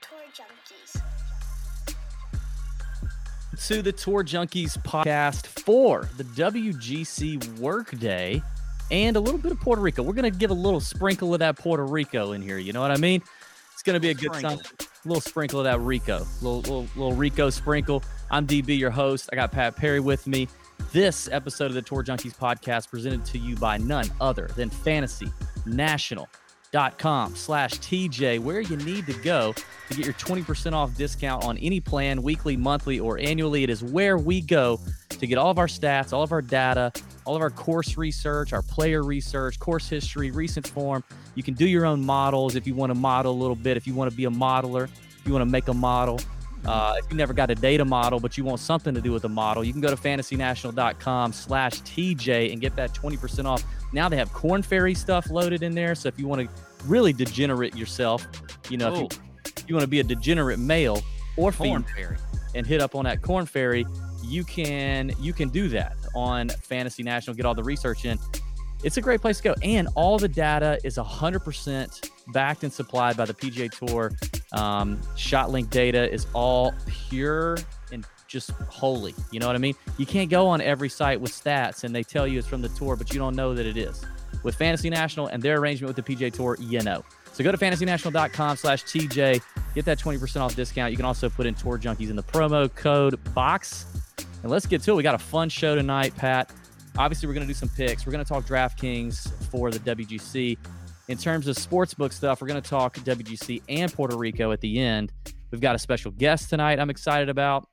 Tour Junkies. to the Tour Junkies podcast for the WGC Workday and a little bit of Puerto Rico. We're going to give a little sprinkle of that Puerto Rico in here. You know what I mean? It's going to be a good time. A little sprinkle of that Rico, little, little little Rico sprinkle. I'm DB, your host. I got Pat Perry with me. This episode of the Tour Junkies podcast presented to you by none other than FantasyNational.com slash TJ, where you need to go to get your 20% off discount on any plan, weekly, monthly, or annually. It is where we go to get all of our stats, all of our data, all of our course research, our player research, course history, recent form. You can do your own models if you want to model a little bit, if you want to be a modeler, if you want to make a model. Uh, if you never got a data model, but you want something to do with a model, you can go to fantasynational.com slash TJ and get that 20% off. Now they have Korn Ferry stuff loaded in there. So if you want to really degenerate yourself, you know, if you, Ooh. if you want to be a degenerate male or Corn female fairy. and hit up on that Korn Ferry, you can you can do that on Fantasy National. Get all the research in. It's a great place to go, and all the data is 100% backed and supplied by the PGA Tour. Um, ShotLink data is all pure just holy. You know what I mean? You can't go on every site with stats and they tell you it's from the tour, but you don't know that it is. With Fantasy National and their arrangement with the PGA Tour, you know. So go to fantasynational.com slash TJ. Get that 20% off discount. You can also put in Tour Junkies in the promo code box. And let's get to it. We got a fun show tonight, Pat. Obviously, we're going to do some picks. We're going to talk DraftKings for the WGC. In terms of sportsbook stuff, we're going to talk WGC and Puerto Rico at the end. We've got a special guest tonight I'm excited about.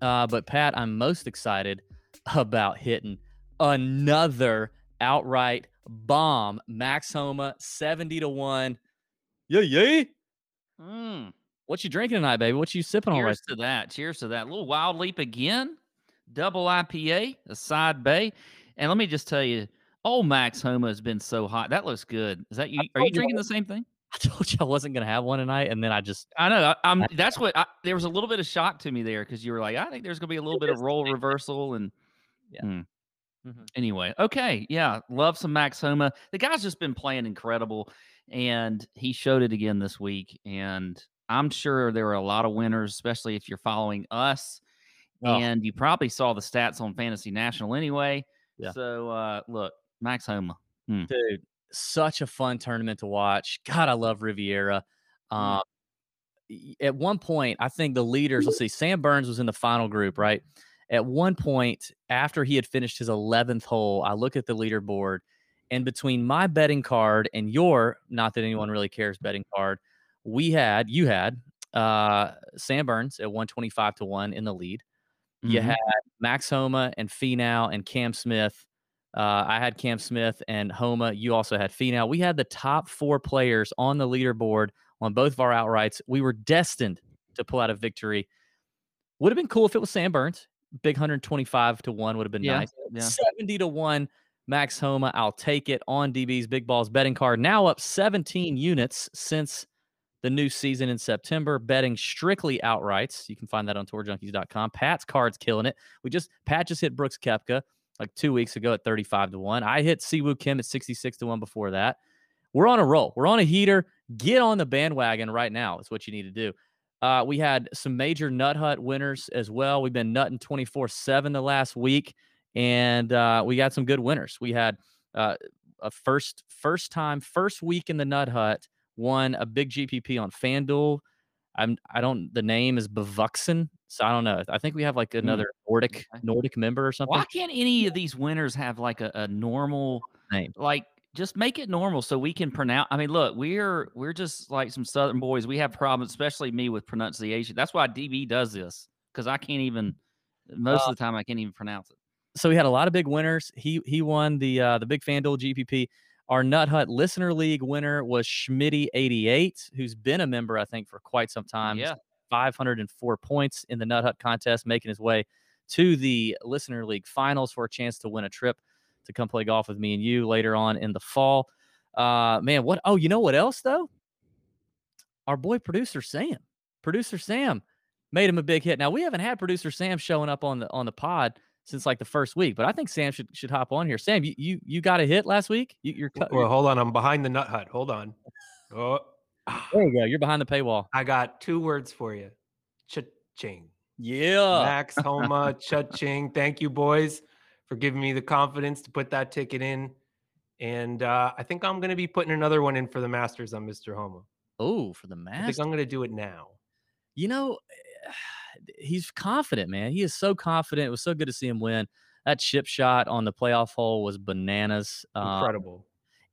Uh, but, Pat, I'm most excited about hitting another outright bomb. Max Homa, 70 to 1. Yeah, yeah. Mm, What you drinking tonight, baby? What you sipping on right cheers to that. Cheers to that. little wild leap again. Double IPA, a Side Pie. And let me just tell you, old Max Homa has been so hot. That looks good. Is that you? Are you drinking the same thing? I told you I wasn't going to have one tonight, and then I just I know. I, I'm. That's what. I, there was a little bit of shock to me there because you were like, I think there's going to be a little bit of role reversal and. Yeah. Hmm. Mhm. Anyway, okay, yeah, love some Max Homa. The guy's just been playing incredible, and he showed it again this week. And I'm sure there were a lot of winners, especially if you're following us. Oh. And you probably saw the stats on Fantasy National anyway. Yeah. So uh, look, Max Homa. dude, such a fun tournament to watch. God, I love Riviera. Um, y- at one point, I think the leaders, let's see, Sam Burns was in the final group, right? At one point, after he had finished his 11th hole, I look at the leaderboard, and between my betting card and your, not that anyone really cares, betting card, we had, you had uh, Sam Burns at 125 to 1 in the lead. You Mhm. had Max Homa and Finau and Cam Smith. Uh, I had Cam Smith and Homa. You also had Finau. We had the top four players on the leaderboard on both of our outrights. We were destined to pull out a victory. Would have been cool if it was Sam Burns. Big 125 to 1 would have been Yeah, nice. yeah. 70 to 1 Max Homa. I'll take it on DB's Big Balls betting card. Now up 17 units since the new season in September, betting strictly outrights. You can find that on tourjunkies.com. Pat's card's killing it. We just Pat just hit Brooks Koepka like two weeks ago at 35 to 1. I hit Si Woo Kim at 66 to 1 before that. We're on a roll. We're on a heater. Get on the bandwagon right now. Is what you need to do. Uh, we had some major Nut Hut winners as well. We've been nutting 24 7 the last week, and uh, we got some good winners. We had uh, a first first time, first week in the Nut Hut, won a big GPP on FanDuel. I'm I don't the name is Bavuxen, so I don't know. I think we have like another Nordic. Nordic member or something. Why can't any of these winners have like a, a normal Name. Like, just make it normal so we can pronounce. I mean, look, we're we're just like some Southern boys. We have problems, especially me with pronunciation. That's why DB does this because I can't even. Most Uh, of the time, I can't even pronounce it. so we had a lot of big winners. He he won the uh, the big FanDuel GPP. Our Nut Hut Listener League winner was Schmitty88, who's been a member, I think, for quite some time. Yeah. 504 points in the Nut Hut contest, making his way to the Listener League finals for a chance to win a trip to come play golf with me and you later on in the fall. Uh, man, what? Oh, you know what else though? Our boy producer Sam, producer Sam, made him a big hit. Now we haven't had producer Sam showing up on the on the pod since like the first week, but I think Sam should should hop on here. Sam, you you, you got a hit last week. You, you're cut. Well, hold on. I'm behind the nut hut. Hold on. Oh, There you go. You're behind the paywall. I got two words for you. Cha-ching. Yeah. Max Homa, cha-ching. Thank you, boys, for giving me the confidence to put that ticket in. And uh, I think I'm going to be putting another one in for the Masters on Mr. Homa. Oh, for the I think Masters. I'm going to do it now. You know, he's confident, man. He is so confident. It was so good to see him win. That chip shot on the playoff hole was bananas. Um, Incredible.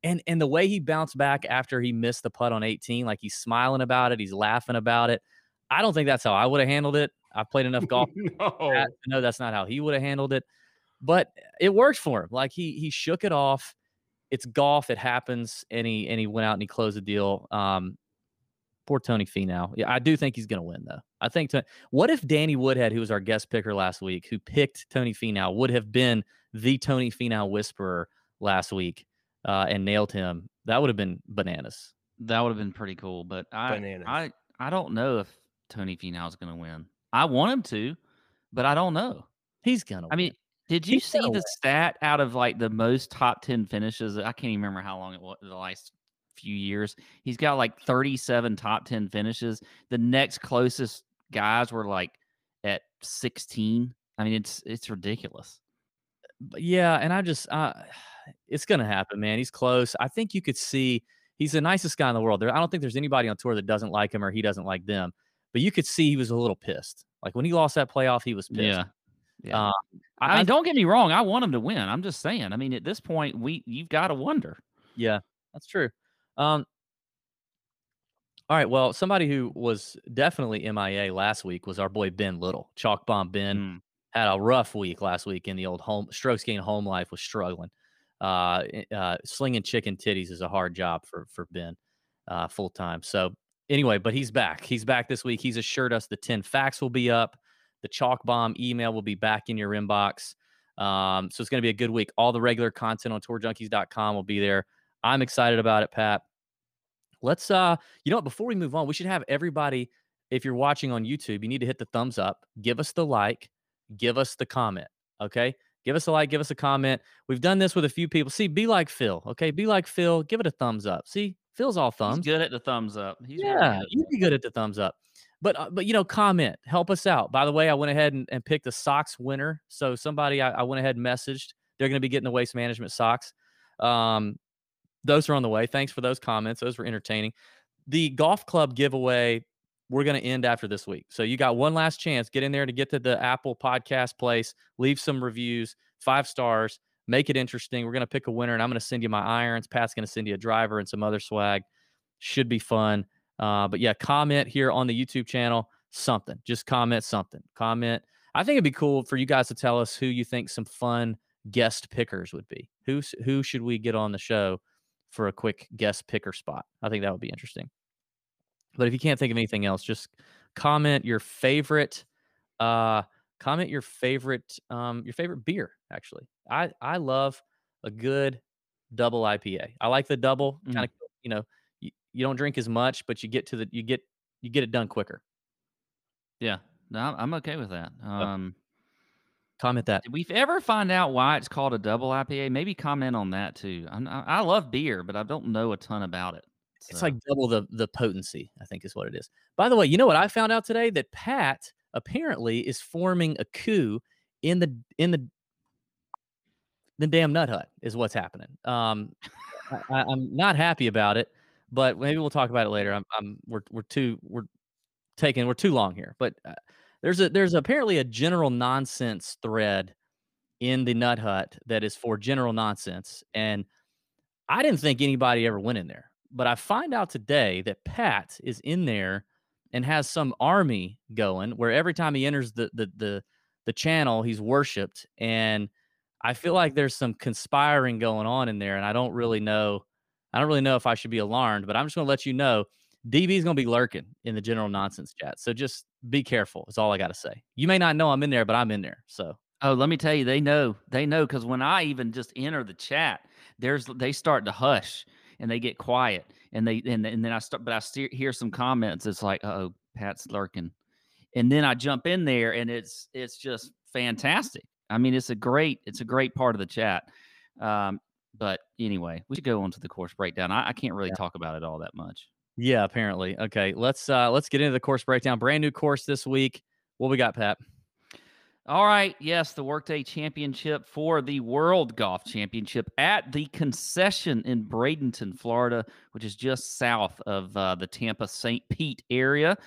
and and the way he bounced back after he missed the putt on 18, like he's smiling about it, he's laughing about it. I don't think that's how I would have handled it. I've played enough golf no. know that's not how he would have handled it. But it worked for him. Like he he shook it off. It's golf. It happens. And he and he went out and he closed the deal. Um, poor Tony Finau. Yeah, I do think he's going to win though. I think. To, what if Danny Woodhead, who was our guest picker last week, who picked Tony Finau, would have been the Tony Finau whisperer last week uh, and nailed him? That would have been bananas. That would have been pretty cool. But I, Bananas. I, I don't know if Tony Finau is going to win. I want him to, but I don't know. He's gonna. I win. mean, did you He's see the win. stat out of like the most top 10 finishes? I can't even remember how long it was the last few years. He's got like 37 top 10 finishes. The next closest guys were like at 16. I mean, it's it's ridiculous. But yeah, and I just uh it's gonna happen, man. He's close. I think you could see he's the nicest guy in the world. There, I don't think there's anybody on tour that doesn't like him or he doesn't like them. But you could see he was a little pissed. Like when he lost that playoff, he was pissed. Yeah. Yeah. Uh, I, mean, don't get me wrong. I want him to win. I'm just saying. I mean, at this point, we you've got to wonder. Yeah, that's true. Um, all right. Well, somebody who was definitely MIA last week was our boy Ben Little. Chalk bomb Ben Mm. had a rough week last week in the old home strokes gain home life was struggling. Uh, uh, slinging chicken titties is a hard job for for Ben uh, full time. So anyway, but he's back. He's back this week. He's assured us the ten facts will be up. The chalk bomb email will be back in your inbox. Um, so it's going to be a good week. All the regular content on tourjunkies.com will be there. I'm excited about it, Pat. Let's uh you know what before we move on, we should have everybody if you're watching on YouTube, you need to hit the thumbs up, give us the like, give us the comment, okay? Give us a like, give us a comment. We've done this with a few people. See, be like Phil, okay? Be like Phil, give it a thumbs up. See, Phil's all He's thumbs. good at the thumbs up. He's Yeah, at you'd be good at the thumbs up. But uh, but you know, comment, help us out. By the way, I went ahead and, and picked a socks winner. So somebody I, I went ahead and messaged. They're going to be getting the waste management socks. Um, those are on the way. Thanks for those comments. Those were entertaining. The golf club giveaway we're going to end after this week. So you got one last chance. Get in there to get to the Apple Podcast place. Leave some reviews, five stars. Make it interesting. We're going to pick a winner, and I'm going to send you my irons. Pat's going to send you a driver and some other swag. Should be fun. Uh, but yeah, comment here on the YouTube channel something. Just comment something. Comment. I think it'd be cool for you guys to tell us who you think some fun guest pickers would be. Who who should we get on the show for a quick guess picker spot? I think that would be interesting. But if you can't think of anything else, just comment your favorite. Uh, comment your favorite um your favorite beer. Actually, I I love a good double IPA. I like the double Mm. kind of you know you, you don't drink as much, but you get to the you get you get it done quicker. Yeah, no, I'm- I'm okay with that. Um, Comment that. did we ever find out why it's called a double IPA? Maybe comment on that too. I'm, I, love beer, but I don't know a ton about it. It's like double the the potency, I think is what it is. By the way, you know what I found out today that Pat apparently is forming a coup in the in the the damn nut hut is what's happening. Um, I, I'm not happy about it, but maybe we'll talk about it later. I'm, I'm we're we're too we're taking we're too long here, but uh, there's a there's apparently a general nonsense thread in the nut hut that is for general nonsense and I didn't think anybody ever went in there, but I find out today that Pat is in there and has some army going where every time he enters the the the, the channel, he's worshipped. And I feel like there's some conspiring going on in there, and I don't really know. I don't really know if I should be alarmed, but I'm just gonna let you know DB is gonna be lurking in the general nonsense chat. So just be careful. Is all I gotta say. You may not know I'm in there, but I'm in there. So Oh, let me tell you, they know. They know because when I even just enter the chat, there's they start to hush and they get quiet, and they and, and then I start, but I steer, hear some comments. It's like, oh, Pat's lurking, and then I jump in there, and it's it's just fantastic. I mean, it's a great it's a great part of the chat. Um, but anyway, we should go on to the course breakdown. I, I can't really Yeah. talk about it all that much. Yeah, apparently. Okay, let's uh let's get into the course breakdown. Brand new course this week. What we got, Pat? All right. Yes, the Workday Championship for the World Golf Championship at the concession in Bradenton, Florida, which is just south of uh, the Tampa St. Pete area.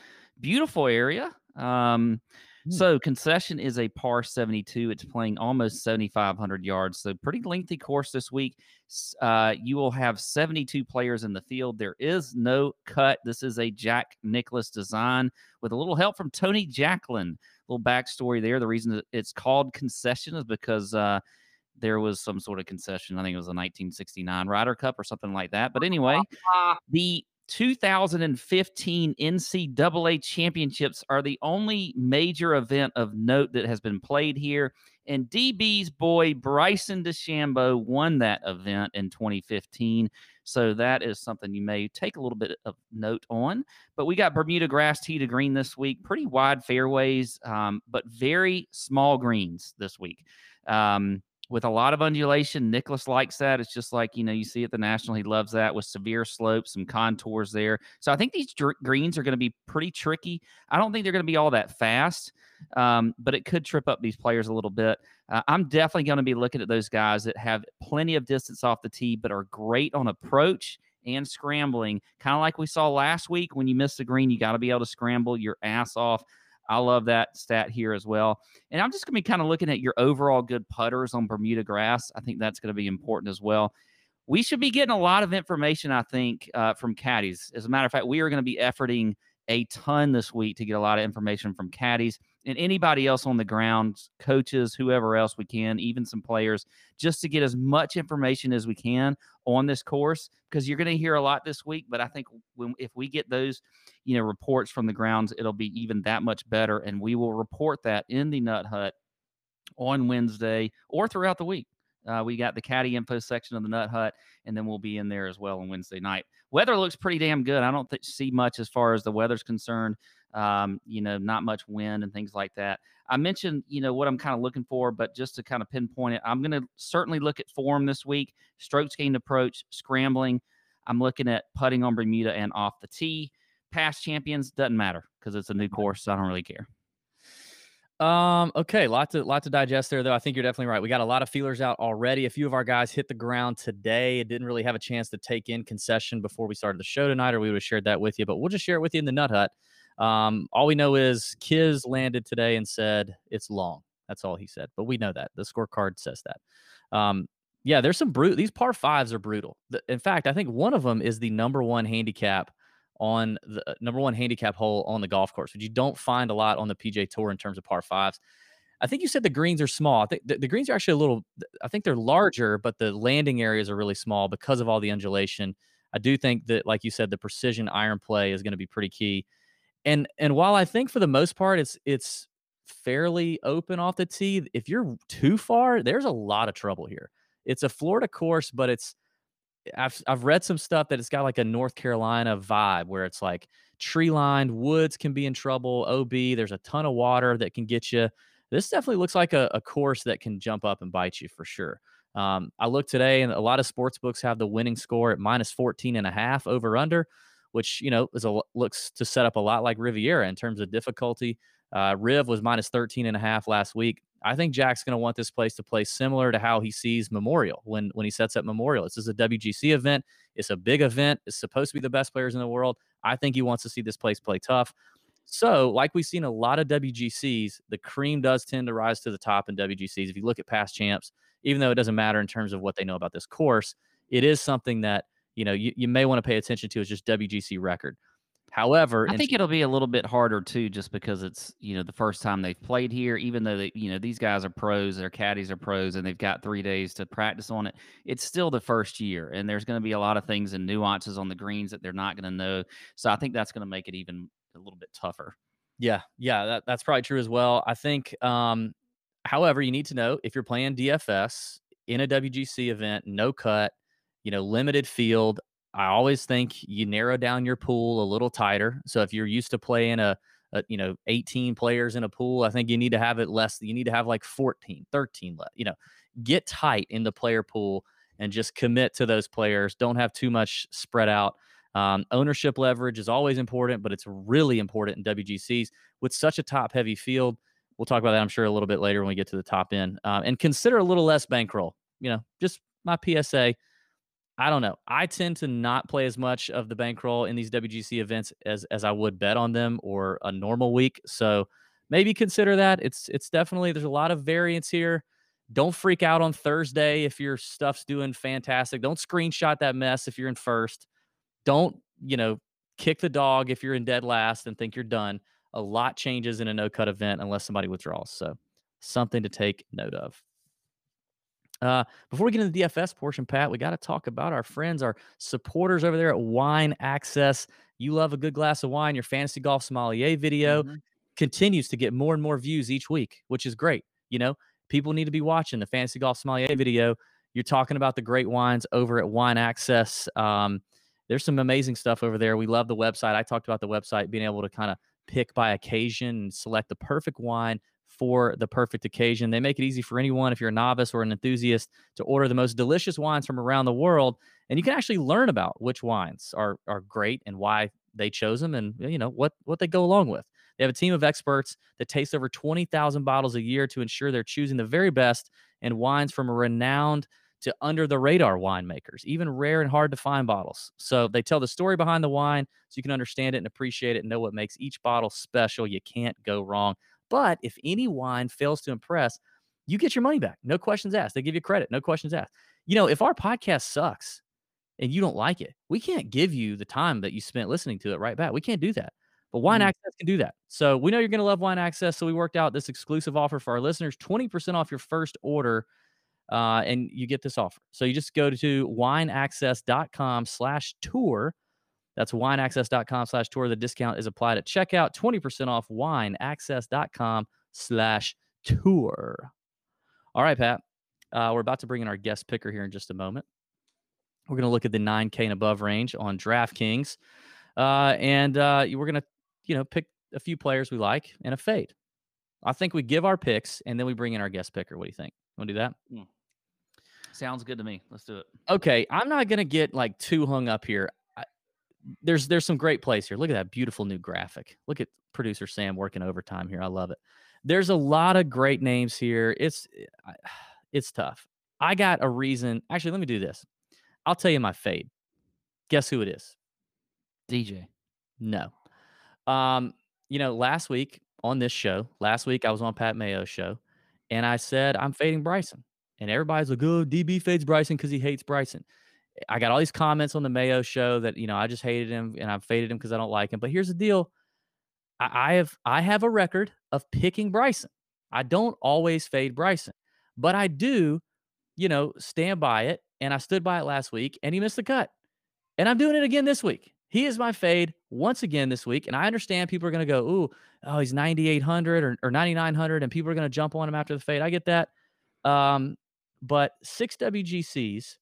Beautiful area. Um, Hmm. so concession is a par 72. It's playing almost 7,500 yards. So pretty lengthy course this week. Uh, you will have 72 players in the field. There is no cut. This is a Jack Nicklaus design with a little help from Tony Jacklin little backstory there. The reason it's called concession is because uh, there was some sort of concession. I think it was a 1969 Ryder Cup or something like that. But anyway, the 2015 NCAA championships are the only major event of note that has been played here. And DB's boy Bryson DeChambeau won that event in 2015. So that is something you may take a little bit of note on. But we got Bermuda grass tee to green this week, pretty wide fairways, um, but very small greens this week. Um, with a lot of undulation. Nicklaus likes that. It's just like, you know, you see at the National, he loves that with severe slopes, some contours there. So I think these dr- greens are going to be pretty tricky. I don't think they're going to be all that fast, um, but it could trip up these players a little bit. Uh, I'm definitely going to be looking at those guys that have plenty of distance off the tee, but are great on approach and scrambling, kind of like we saw last week. When you miss the green, you got to be able to scramble your ass off. I love that stat here as well. And I'm just going to be kind of looking at your overall good putters on Bermuda grass. I think that's going to be important as well. We should be getting a lot of information, I think, uh, from caddies. As a matter of fact, we are going to be efforting a ton this week to get a lot of information from caddies and anybody else on the ground, coaches, whoever else we can, even some players, just to get as much information as we can on this course because you're going to hear a lot this week. But I think when if we get those, you know, reports from the grounds, it'll be even that much better, and we will report that in the Nut Hut on Wednesday or throughout the week. Uh, we got the caddy info section of the Nut Hut, and then we'll be in there as well on Wednesday night. Weather looks pretty damn good. I don't th- see much as far as the weather's concerned. Um, you know, not much wind and things like that. I mentioned, you know, what I'm kind of looking for, but just to kind of pinpoint it, I'm going to certainly look at form this week, strokes gained approach, scrambling. I'm looking at putting on Bermuda and off the tee. Past champions doesn't matter because it's a new course. So I don't really care. Um, okay, lot to lot to digest there, though. I think you're definitely right. We got a lot of feelers out already. A few of our guys hit the ground today. It didn't really have a chance to take in concession before we started the show tonight, or we would have shared that with you. But we'll just share it with you in the Nut Hut. Um, all we know is Kiz landed today and said it's long. That's all he said. But we know that the scorecard says that. Um, yeah, there's some brute. These par fives are brutal. The- In fact, I think one of them is the number one handicap on the uh, number one handicap hole on the golf course, which you don't find a lot on the PGA Tour in terms of par fives. I think you said the greens are small. I think the, the greens are actually a little. I think they're larger, but the landing areas are really small because of all the undulation. I do think that, like you said, the precision iron play is going to be pretty key. And and while I think for the most part it's it's fairly open off the tee, if you're too far, there's a lot of trouble here. It's a Florida course, but it's I've I've read some stuff that it's got like a North Carolina vibe where it's like tree lined woods can be in trouble. OB, there's a ton of water that can get you. This definitely looks like a, a course that can jump up and bite you for sure. Um, I looked today and a lot of sports books have the winning score at minus 14 and a half over under, which, you know, is a, looks to set up a lot like Riviera in terms of difficulty. Uh, Riv was minus 13 and a half last week. I think Jack's going to want this place to play similar to how he sees Memorial when when he sets up Memorial. This is a WGC event. It's a big event. It's supposed to be the best players in the world. I think he wants to see this place play tough. So, like we've seen a lot of WGCs, the cream does tend to rise to the top in WGCs. If you look at past champs, even though it doesn't matter in terms of what they know about this course, it is something that you know you, you may want to pay attention to. Is just WGC record. However, I in think it'll be a little bit harder too, just because it's you know the first time they've played here. Even though they, you know these guys are pros, their caddies are pros, and they've got three days to practice on it. It's still the first year, and there's going to be a lot of things and nuances on the greens that they're not going to know. So I think that's going to make it even a little bit tougher. Yeah, yeah, that, that's probably true as well. I think, um, however, you need to know if you're playing DFS in a WGC event, no cut, you know, limited field. I always think you narrow down your pool a little tighter. So if you're used to playing a, a you know 18 players in a pool, I think you need to have it less. You need to have like 14, 13 left. You know, get tight in the player pool and just commit to those players. Don't have too much spread out. Um, ownership leverage is always important, but it's really important in WGCs with such a top heavy field. We'll talk about that, I'm sure, a little bit later when we get to the top end. Um, and consider a little less bankroll. You know, just my PSA. I don't know. I tend to not play as much of the bankroll in these WGC events as as I would bet on them or a normal week. So maybe consider that. It's it's definitely there's a lot of variance here. Don't freak out on Thursday if your stuff's doing fantastic. Don't screenshot that mess if you're in first. Don't, you know, kick the dog if you're in dead last and think you're done. A lot changes in a no cut event unless somebody withdraws. So something to take note of. Uh, before we get into the DFS portion, Pat, we got to talk about our friends, our supporters over there at Wine Access. You love a good glass of wine. Your fantasy golf sommelier video Mhm. continues to get more and more views each week, which is great. You know, people need to be watching the fantasy golf sommelier video. You're talking about the great wines over at Wine Access. Um, there's some amazing stuff over there. We love the website. I talked about the website being able to kind of pick by occasion and select the perfect wine for the perfect occasion. They make it easy for anyone, if you're a novice or an enthusiast, to order the most delicious wines from around the world. And you can actually learn about which wines are are great and why they chose them and you know what what they go along with. They have a team of experts that taste over 20,000 bottles a year to ensure they're choosing the very best and wines from renowned to under the radar winemakers, even rare and hard to find bottles. So they tell the story behind the wine so you can understand it and appreciate it and know what makes each bottle special. You can't go wrong. But if any wine fails to impress, you get your money back. No questions asked. They give you credit. No questions asked. You know, if our podcast sucks and you don't like it, we can't give you the time that you spent listening to it right back. We can't do that. But Wine Mm. Access can do that. So we know you're going to love Wine Access. So we worked out this exclusive offer for our listeners 20% off your first order. Uh, and you get this offer. So you just go to wineaccess.com slash tour. That's wineaccess.com slash tour. The discount is applied at checkout. 20% off wineaccess.com slash tour. All right, Pat. Uh, we're about to bring in our guest picker here in just a moment. We're going to look at the 9K and above range on DraftKings. Uh, and uh, we're going to, you know, pick a few players we like and a fade. I think we give our picks and then we bring in our guest picker. What do you think? Want to do that? Sounds good to me. Let's do it. okay i'm not gonna get like too hung up here there's there's some great plays here. Look at that beautiful new graphic. Look at producer sam working overtime here. I love it. There's a lot of great names here. It's eh, it's tough. I got a reason actually let me do this. I'll tell you my fade. Guess who it is? DJ. no. Um you know last week on this show last week i was on pat mayo's show and i said i'm fading bryson. And everybody's like oh db fades bryson because he hates bryson I got all these comments on the Mayo show that you know I just hated him and I faded him because I don't like him. But here's the deal: I, I have I have a record of picking Bryson. I don't always fade Bryson, but I do, you know, stand by it. And I stood by it last week, and he missed the cut. And I'm doing it again this week. He is my fade once again this week. And I understand people are going to go, ooh, oh, he's 9,800 or, or 9,900, and people are going to jump on him after the fade. I get that. Um, but six WGCs,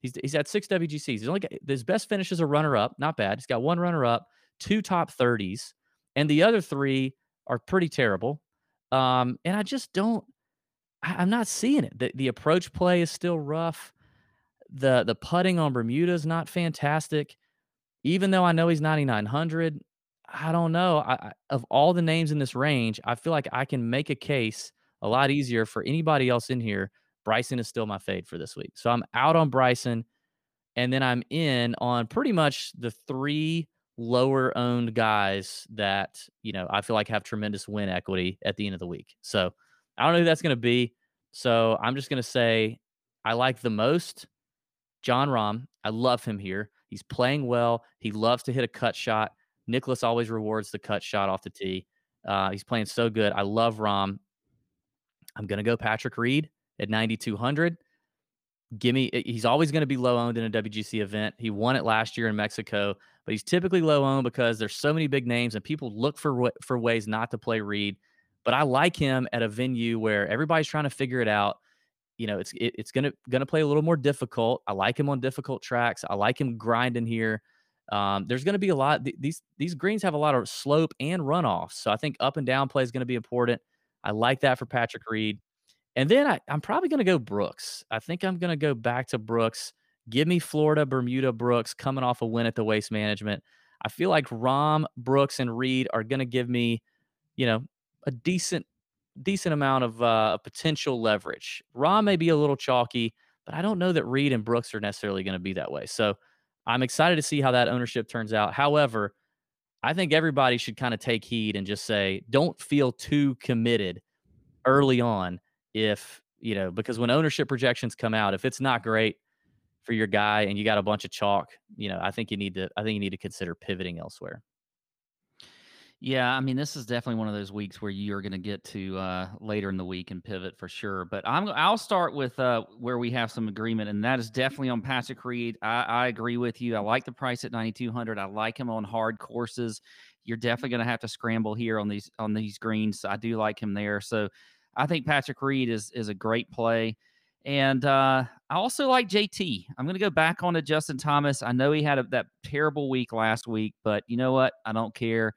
he's, he's had six WGCs. He's only got his best finish is a runner up, not bad. He's got one runner up, two top 30s, and the other three are pretty terrible. Um, and I just don't, I, I'm not seeing it. The, the approach play is still rough. The the putting on Bermuda is not fantastic. Even though I know he's 9,900, I don't know. I, of all the names in this range, I feel like I can make a case a lot easier for anybody else in here. Bryson is still my fade for this week. So I'm out on Bryson. And then I'm in on pretty much the three lower owned guys that, you know, I feel like have tremendous win equity at the end of the week. So I don't know who that's going to be. So I'm just going to say I like the most Jon Rahm. I love him here. He's playing well. He loves to hit a cut shot. Nicklaus always rewards the cut shot off the tee. Uh, he's playing so good. I love Rahm. I'm going to go Patrick Reed at 9,200. Give me, eh, he's always going to be low owned in a WGC event. He won it last year in Mexico, but he's typically low owned because there's so many big names and people look for for ways not to play Reed. But I like him at a venue where everybody's trying to figure it out. You know, it's it, it's gonna gonna play a little more difficult. I like him on difficult tracks. I like him grinding here. Um, there's going to be a lot. th- These these greens have a lot of slope and runoffs, so I think up and down play is going to be important. I like that for Patrick Reed. And then I, I'm probably going to go Brooks. I think I'm going to go back to Brooks. Give me Florida, Bermuda, Brooks coming off a win at the Waste Management. I feel like Rahm, Brooks, and Reed are going to give me, you know, a decent, decent amount of uh, potential leverage. Rahm may be a little chalky, but I don't know that Reed and Brooks are necessarily going to be that way. So I'm excited to see how that ownership turns out. However, I think everybody should kind of take heed and just say, don't feel too committed early on if, you know, because when ownership projections come out, if it's not great for your guy and you got a bunch of chalk, you know, I think you need to, I think you need to consider pivoting elsewhere. Yeah, I mean, this is definitely one of those weeks where you're going to get to uh, later in the week and pivot for sure. But I'm I'll start with uh, where we have some agreement, and that is definitely on Patrick Reed. I, I agree with you. I like the price at 9,200. I like him on hard courses. You're definitely going to have to scramble here on these on these greens. I do like him there. So I think Patrick Reed is is a great play. And uh, I also like JT. I'm going to go back on to Justin Thomas. I know he had a, that terrible week last week, but you know what? I don't care.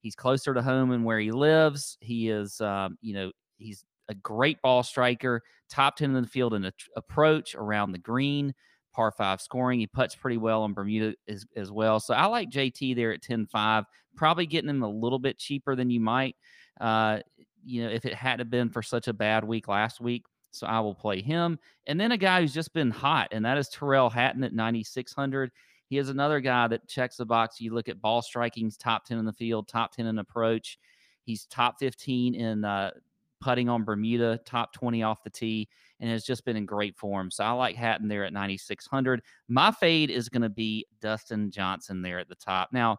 He's closer to home and where he lives. He is, um, you know, he's a great ball striker, top 10 in the field in a, approach around the green, par five scoring. He puts pretty well on Bermuda as, as well. So I like JT there at 10 5, probably getting him a little bit cheaper than you might, uh, you know, if it hadn't been for such a bad week last week. So I will play him. And then a guy who's just been hot, and that is Tyrrell Hatton at 9,600. He is another guy that checks the box. You look at ball striking's top 10 in the field, top 10 in approach. He's top 15 in uh, putting on Bermuda, top 20 off the tee, and has just been in great form. So I like Hatton there at 9,600. My fade is going to be Dustin Johnson there at the top. Now,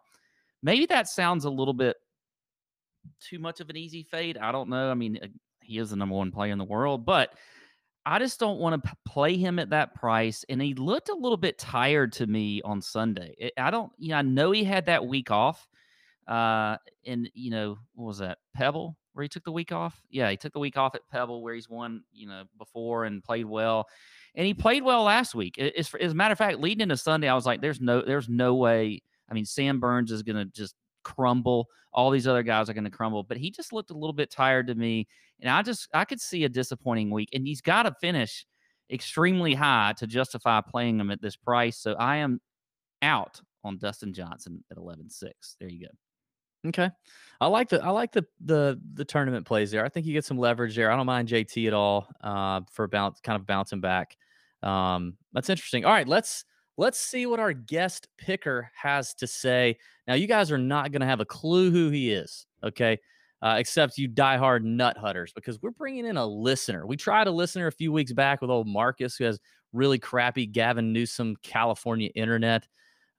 maybe that sounds a little bit too much of an easy fade. I don't know. I mean, he is the number one player in the world, but I just don't want to play him at that price. And he looked a little bit tired to me on Sunday. I don't, you know, I know he had that week off. Uh, and you know, what was that? Pebble, where he took the week off. Yeah, he took the week off at Pebble, where he's won, you know, before and played well. And he played well last week. As, as a matter of fact, leading into Sunday, I was like, "There's no, there's no way." I mean, Sam Burns is going to just crumble. All these other guys are going to crumble. But he just looked a little bit tired to me. And I just, I could see a disappointing week. And he's got to finish extremely high to justify playing him at this price. So I am out on Dustin Johnson at 11 6. There you go. Okay. I like the I like the the the tournament plays there. I think you get some leverage there. I don't mind JT at all uh for bounce kind of bouncing back. Um that's interesting. All right, let's Let's see what our guest picker has to say. Now, you guys are not going to have a clue who he is, okay? Uh, except you diehard nut hutters, because we're bringing in a listener. We tried a listener a few weeks back with old Marcus, who has really crappy Gavin Newsom California internet.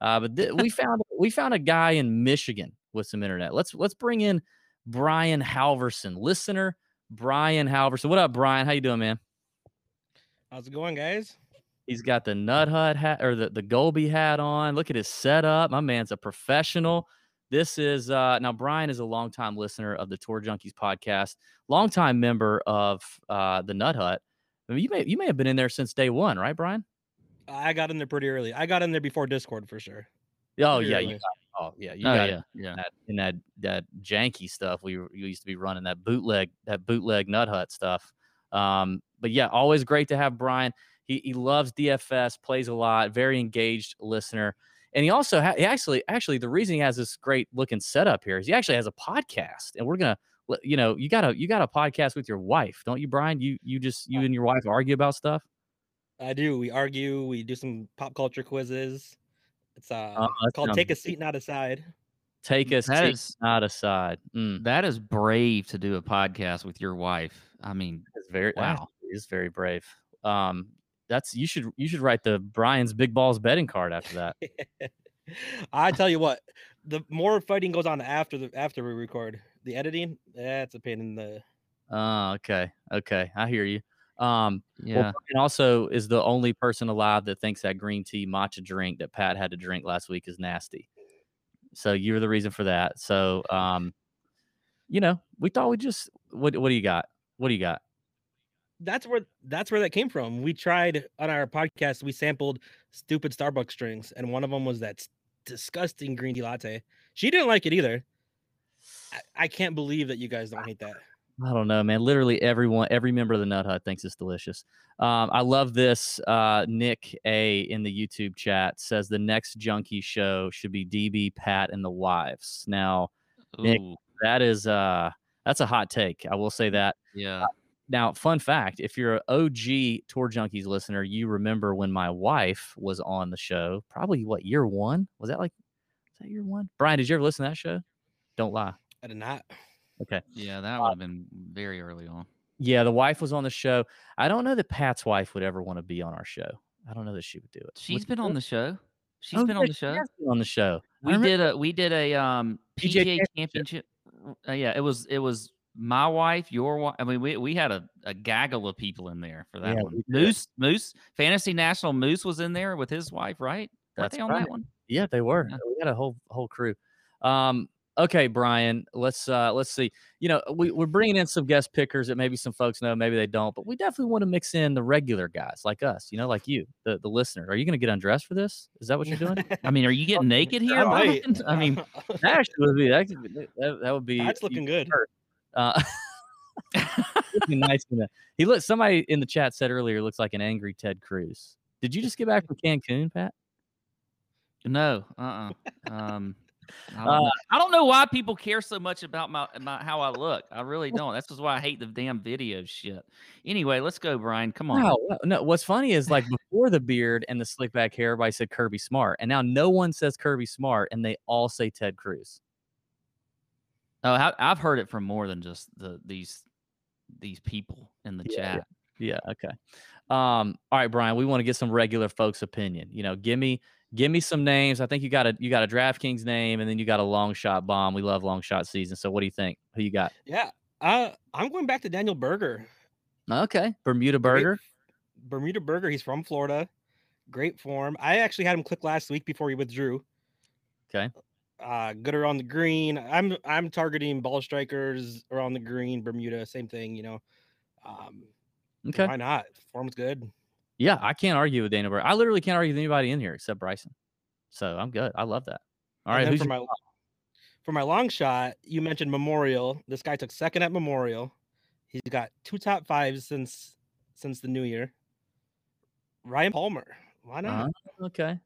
Uh, but th- we found we found a guy in Michigan with some internet. Let's let's bring in Brian Halverson, listener Brian Halverson. What up, Brian? How you doing, man? How's it going, guys? He's got the Nut Hut hat or the, the Goalby hat on. Look at his setup. My man's a professional. This is uh now Brian is a longtime listener of the Tour Junkies podcast, longtime member of uh the Nut Hut. I mean, you may you may have been in there since day one, right, Brian? I got in there pretty early. I got in there before Discord for sure. Oh pretty yeah, you got, oh yeah, you oh, got yeah, yeah. In that, in that that janky stuff we, we used to be running that bootleg that bootleg Nut Hut stuff. Um, but yeah, always great to have Brian. He, he loves DFS, plays a lot, very engaged listener. And he also ha- he actually actually the reason he has this great looking setup here is he actually has a podcast, and we're gonna you know you got a you got a podcast with your wife, don't you, Brian? You you just you and your wife argue about stuff. I do. We argue. We do some pop culture quizzes. It's uh, uh it's called "Take a Seat, Not Aside." Take a that seat, is, not aside. Mm. That is brave to do a podcast with your wife. I mean, it's very wow. It's very brave. Um, that's you should you should write the Brian's Big Balls betting card after that. I tell you what, the more fighting goes on after the after we record, the editing that's a pain in the. Oh, okay, okay, I hear you. Um, yeah. Well, and also is the only person alive that thinks that green tea matcha drink that Pat had to drink last week is nasty. So you're the reason for that. So, um, you know, we thought we just what what do you got? What do you got? That's where that's where that came from. We tried on our podcast. We sampled stupid Starbucks drinks, and one of them was that disgusting green tea latte. She didn't like it either. I, I can't believe that you guys don't hate that. I don't know, man. Literally everyone, every member of the Nut Hut thinks it's delicious. Um, I love this. Uh, Nick A in the YouTube chat says the next Junkie show should be DB, Pat, and the wives. Now Nick, that is uh, that's a hot take. I will say that. yeah. Now, fun fact: if you're an OG Tour Junkies listener, you remember when my wife was on the show. Probably what year one was that? Like, was that year one? Brian, did you ever listen to that show? Don't lie. I did not. Okay. Yeah, that would have been very early on. Yeah, the wife was on the show. I don't know that Pat's wife would ever want to be on our show. I don't know that she would do it. She's Would been you on do the show. She's Oh, been yeah, on the show. been on the show. I We did a we did a um PGA PGA championship. championship. Uh, yeah, it was it was my wife, your wife. I mean, we we had a, a gaggle of people in there for that Yeah, one. Moose Moose Fantasy National Moose was in there with his wife, right? Were That's they on right. that one? Yeah, they were. Yeah. We had a whole whole crew. Um, okay, Brian. Let's uh, let's see. You know, we, we're bringing in some guest pickers that maybe some folks know, maybe they don't, but we definitely want to mix in the regular guys like us. You know, like you, the the listener. Are you going to get undressed for this? Is that what you're doing? I mean, are you getting naked here, I. Brian? I mean, that actually would be that, could be- that, that would be that's looking good. Uh, nice. He look. Somebody in the chat said earlier looks like an angry Ted Cruz. Did you just get back from Cancun, Pat? no, uh, uh um. I don't, Uh, know. I don't know why people care so much about my, my how I look. I really don't. That's just why I hate the damn video shit. Anyway, let's go, Brian. Come on. No, no, no. What's funny is like before the beard and the slick back hair, everybody said Kirby Smart, and now no one says Kirby Smart, and they all say Ted Cruz. Oh, I, I've heard it from more than just the these these people in the Yeah, yeah. chat. Yeah. Okay. Um. All right, Brian. We want to get some regular folks' opinion. You know, give me give me some names. I think you got a you got a DraftKings name, and then you got a long shot bomb. We love long shot season. So what do you think? Who you got? Yeah. Uh, I'm going back to Daniel Berger. Okay, Bermuda Berger. f- Bermuda Berger. He's from Florida. Great form. I actually had him click last week before he withdrew. Okay. Uh, good around the green. I'm I'm targeting ball strikers around the green. Bermuda, same thing. You know. Um, Okay. Why not? Form's good. Yeah, I can't argue with Daniel Berger. I literally can't argue with anybody in here except Bryson. So I'm good. I love that. All And right. Who's for my for my long shot, you mentioned Memorial. This guy took second at Memorial. He's got two top fives since since the new year. Ryan Palmer. Why not? Uh-huh. Okay.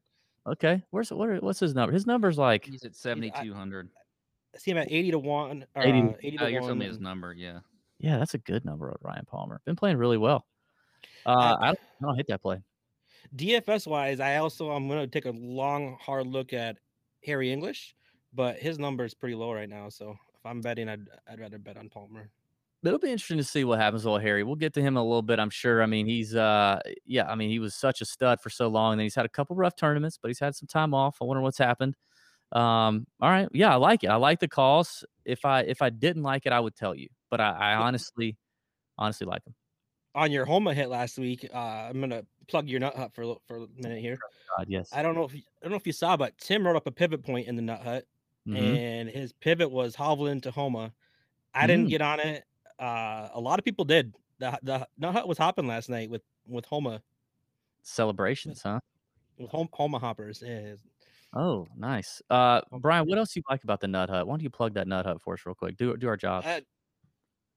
Okay. Where's what? Are, what's his number? His number's like He's at seventy two hundred. I see him at 80 to 1. Uh, 80 80, to- to Oh, you're 1. telling me his number, yeah. yeah, that's a good number of Ryan Palmer. Been playing really well. Uh, Uh, I, don't, I don't hate that play. DFS wise, I also I'm gonna take a long, hard look at Harris English, but his number is pretty low right now. So if I'm betting, I'd I'd rather bet on Palmer. It'll be interesting to see what happens with Harris. We'll get to him in a little bit, I'm sure. I mean, he's uh yeah, I mean, he was such a stud for so long. And then he's had a couple rough tournaments, but he's had some time off. I wonder what's happened. Um, all right. Yeah, I like it. I like the calls. If I if I didn't like it, I would tell you. But I, I honestly, honestly like him. On your Homa hit last week, uh, I'm gonna plug your nut hut for for a minute here. God, yes. I don't know if you, I don't know if you saw, but Tim wrote up a pivot point in the nut hut, Mhm. and his pivot was Hovland to Homa. I didn't Mm. get on it. Uh, a lot of people did. The the nut hut was hopping last night with with Homa Celebrations, huh? with Hom- Homa hoppers. Yeah, Oh, nice. Uh, Brian, what else do you like about the Nut Hut? Why don't you plug that Nut Hut for us real quick? Do do our job. Uh,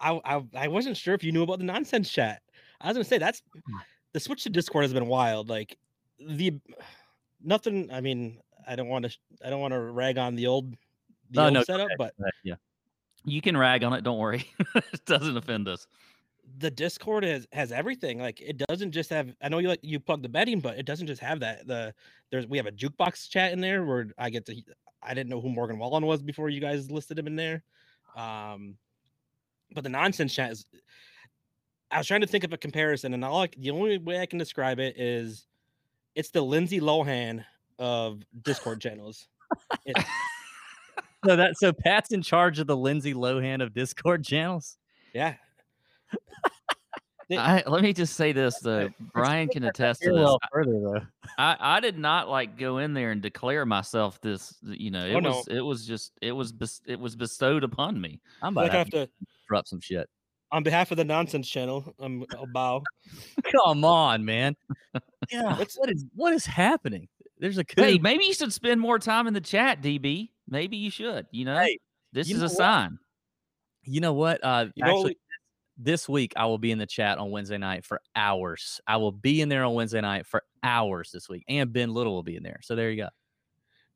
I, I I wasn't sure if you knew about the nonsense chat. I was gonna say that's Hmm. the switch to Discord has been wild. Like the nothing. I mean, I don't want to I don't want to rag on the old the old no, setup, but yeah. You can rag on it, don't worry. it doesn't offend us. the Discord has has everything. Like it doesn't just have. I know you like you plug the betting, but it doesn't just have that. The there's we have a jukebox chat in there where I get to. I didn't know who Morgan Wallen was before you guys listed him in there. Um, but the nonsense chat is. I was trying to think of a comparison, and all I, the only way I can describe it is, it's the Lindsay Lohan of Discord channels. It- So that so Pat's in charge of the Lindsay Lohan of Discord channels. yeah, I, let me just say this though. Brian can attest to this. further though. I, I did not like go in there and declare myself this. You know, oh, it Oh, no. was it was just it was bes- it was bestowed upon me. I'm like about I to have to drop some shit. on behalf of the nonsense channel. I'm, I'll bow. Come on, man. Yeah, what is what is happening? There's a coup. Hey, maybe you should spend more time in the chat, DB. Maybe you should. You know, Hey, this you is know a what? sign. you know what? Uh, You know, actually, this week I will be in the chat on Wednesday night for hours. I will be in there on Wednesday night for hours this week, and Ben Little will be in there. So there you go.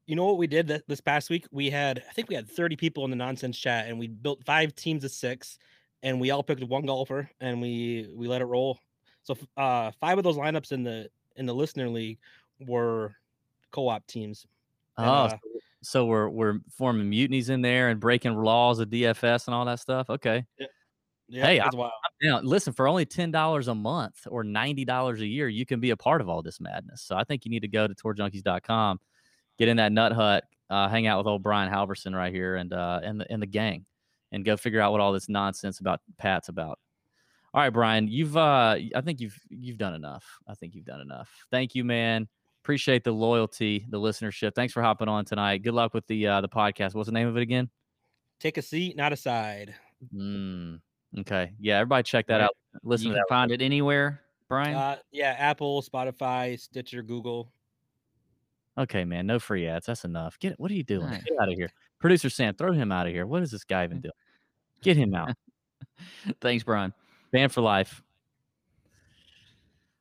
You know what we did th- this past week? We had, I think we had 30 people in the nonsense chat, and we built five teams of six, and we all picked one golfer, and we we let it roll. So uh, five of those lineups in the in the listener league were co-op teams. And, Oh, uh, so, so we're we're forming mutinies in there and breaking laws of DFS and all that stuff. Okay. yeah, hey, it's wild. Now, listen, for only ten dollars a month or ninety dollars a year, you can be a part of all this madness. So I think you need to go to tourjunkies.com, get in that nut hut, uh, hang out with old Brian Halverson right here and uh and the and the gang, and go figure out what all this nonsense about Pat's about. All right, Brian, you've uh I think you've you've done enough. I think you've done enough. Thank you, man. Appreciate the loyalty, the listenership. Thanks for hopping on tonight. Good luck with the uh the podcast. What's the name of it again? Take a seat, not a side. Mm, okay. Yeah, everybody check that Right. out. Listen can find it anywhere, Brian. Uh, yeah, Apple, Spotify, Stitcher, Google. Okay, man, no free ads. That's enough. Get what are you doing? Right. Get out of here. Producer Sam, throw him out of here. What is this guy even doing? Get him out. Thanks, Brian. Banned for life.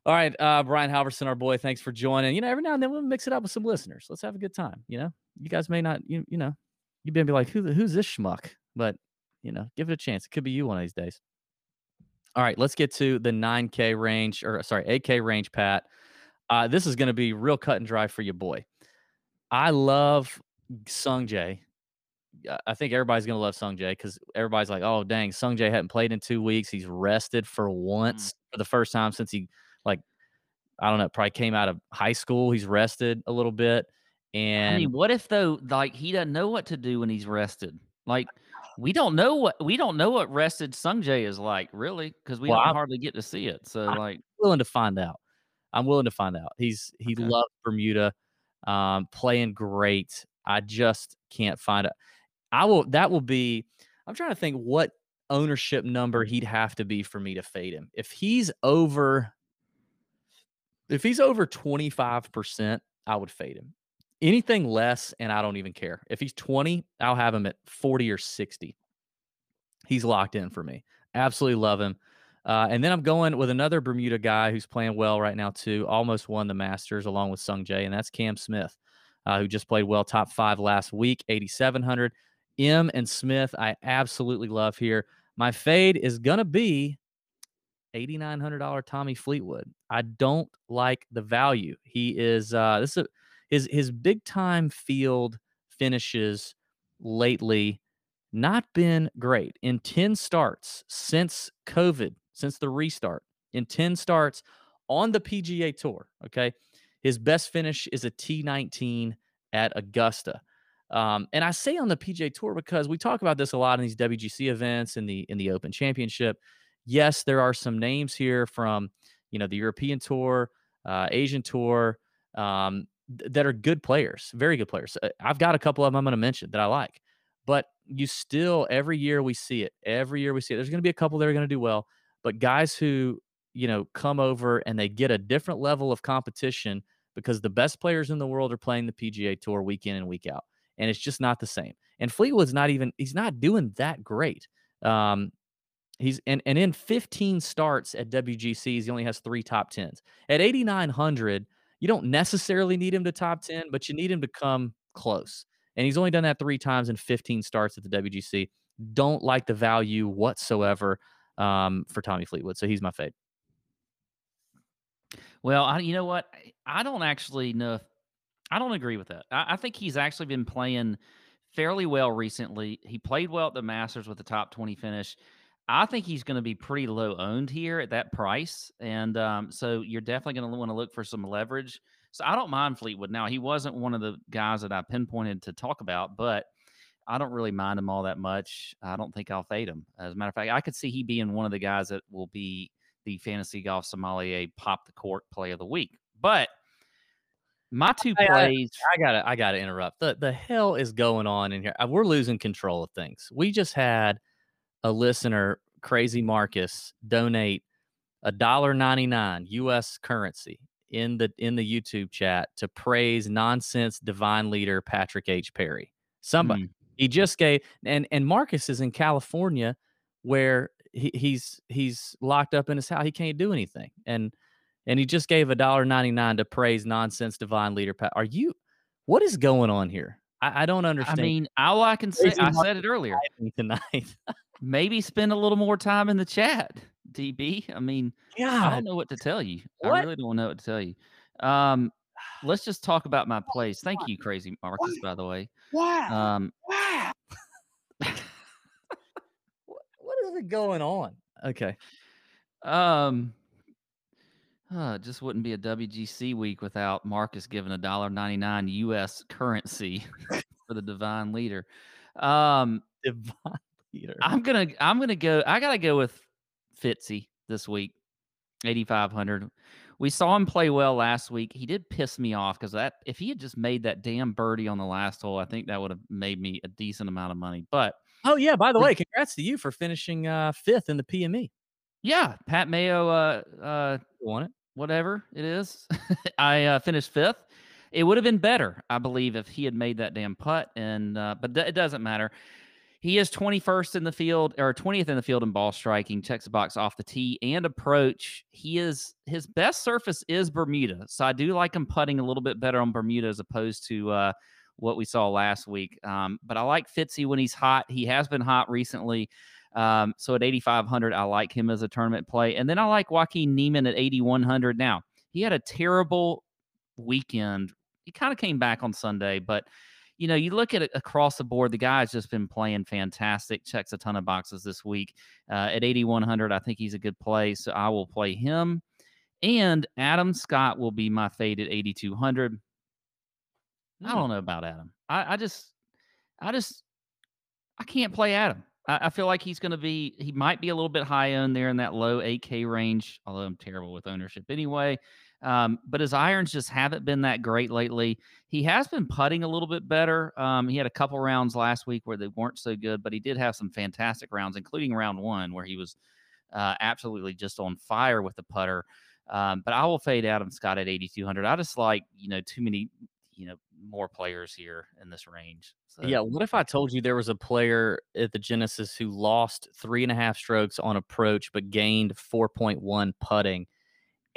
All right, uh, Brian Halverson, our boy. Thanks for joining. You know, every now and then we'll mix it up with some listeners. Let's have a good time. You know, you guys may not, you, you know, you may be like, who, the- who's this schmuck? But you know, give it a chance. It could be you one of these days. All right, let's get to the 9K range, or sorry, 8K range, Pat. Uh, this is going to be real cut and dry for your boy. I love Sung Jae. I- think everybody's gonna love Sung Jae because everybody's like, "Oh, dang, Sung Jae hadn't played in two weeks. He's rested for once for the first time since he, I don't know, probably came out of high school. He's rested a little bit, and I mean, what if though, like he doesn't know what to do when he's rested? Like we don't know what we don't know what rested Sungjae is like, really, because we Well, don't I'm- hardly get to see it. So I'm like, willing to find out. I'm willing to find out. He's he Okay. loves Bermuda, um, playing great. I just can't find it. I will. That will be. I'm trying to think what ownership number he'd have to be for me to fade him. If he's over, if he's over 25 percent, I would fade him. Anything less, and I don't even care. If he's 20, I'll have him at 40 or 60. He's locked in for me. Absolutely love him. Uh, and then I'm going with another Bermuda guy who's playing well right now too. Almost won the Masters along with Sung Jae, and that's Cam Smith, uh, who just played well, top five last week, 8,700. M and Smith, I absolutely love here. My fade is gonna be $8,900 Tommy Fleetwood. I don't like the value. He is uh, this is a, his his big time field finishes lately not been great in 10 starts since COVID, since the restart. In 10 starts on the PGA Tour, okay? His best finish is a T19 at Augusta. Um, and I say on the PGA Tour because we talk about this a lot in these WGC events in the in the Open Championship. Yes, there are some names here from you know the European Tour, uh, Asian Tour um, th- that are good players, very good players. Uh, I've got a couple of them I'm going to mention that I like, but you still every year we see it. Every year we see it. There's going to be a couple that are going to do well, but guys who you know come over and they get a different level of competition because the best players in the world are playing the PGA Tour week in and week out, and it's just not the same. And Fleetwood's not even he's not doing that great. Um, he's and and in 15 starts at WGCs, he only has three top tens. At 8,900, you don't necessarily need him to top 10, but you need him to come close. And he's only done that three times in 15 starts at the WGC. Don't like the value whatsoever um, for Tommy Fleetwood. So he's my fade. well, I, you know what? I- don't actually know. If, I don't agree with that. I, I think he's actually been playing fairly well recently. He played well at the Masters with the top twenty finish. I think he's going to be pretty low owned here at that price, and um, so you're definitely going to want to look for some leverage. So I don't mind Fleetwood. Now he wasn't one of the guys that I pinpointed to talk about, but I don't really mind him all that much. I don't think I'll fade him. As a matter of fact, I could see he being one of the guys that will be the fantasy golf sommelier pop the court play of the week. But my two I- plays, I gotta I gotta interrupt. The the hell is going on in here? Uh, We're losing control of things. We just had a listener, Crazy Marcus, donate a dollar ninety nine U.S. currency in the in the YouTube chat to praise nonsense divine leader Patrick H. Perry. Somebody Mm, he just gave and and Marcus is in California where he, he's he's locked up in his house. He can't do anything. And and he just gave a dollar ninety nine to praise nonsense divine leader. Pat, are you? What is going on here? I, I don't understand. I mean, all I can say, I said it earlier. tonight. Maybe spend a little more time in the chat, DB. I mean, yeah, I don't know what to tell you. I really don't know what to tell you. Um, let's just talk about my plays. Thank you, Crazy Marcus, by the way. wow, Um, wow. what, what is it going on? Okay. um, uh, it just wouldn't be a WGC week without Marcus giving a dollar ninety nine U.S. currency for the divine leader. Um, Divine leader. I'm gonna I'm gonna go. I gotta go with Fitzy this week, eighty five hundred. We saw him play well last week. He did piss me off because that if he had just made that damn birdie on the last hole, I think that would have made me a decent amount of money. But Oh yeah, by the way, congrats to you for finishing uh, fifth in the PME. yeah, Pat Mayo, uh, uh, won it. whatever it is, I uh, finished fifth. It would have been better, I believe, if he had made that damn putt. And uh, but th- it doesn't matter. He is 21st in the field or 20th in the field in ball striking, checks the box off the tee and approach. He is his best surface is Bermuda. So I do like him putting a little bit better on Bermuda as opposed to uh, what we saw last week. Um, but I like Fitzy when he's hot. He has been hot recently. Um, so at 8,500, I like him as a tournament play. And then I like Joaquin Niemann at 8,100. Now, he had a terrible weekend. He kind of came back on Sunday, but you know, you look at it across the board, the guy's just been playing fantastic, checks a ton of boxes this week. Uh, at 8,100, I think he's a good play. So I will play him. And Adam Scott will be my fade at 8,200. I Hmm. don't know about Adam. I, I just, I just, I can't play Adam. I, I feel like he's going to be, he might be a little bit high owned there in that low 8K range, although I'm terrible with ownership anyway. Um, but his irons just haven't been that great lately. He has been putting a little bit better. Um, he had a couple rounds last week where they weren't so good, but he did have some fantastic rounds, including round one where he was uh, absolutely just on fire with the putter. Um, but I will fade Adam Scott at 8,200. I just like, you know, too many, you know, more players here in this range. So, Yeah. What if I told you there was a player at the Genesis who lost three and a half strokes on approach but gained 4.1 putting,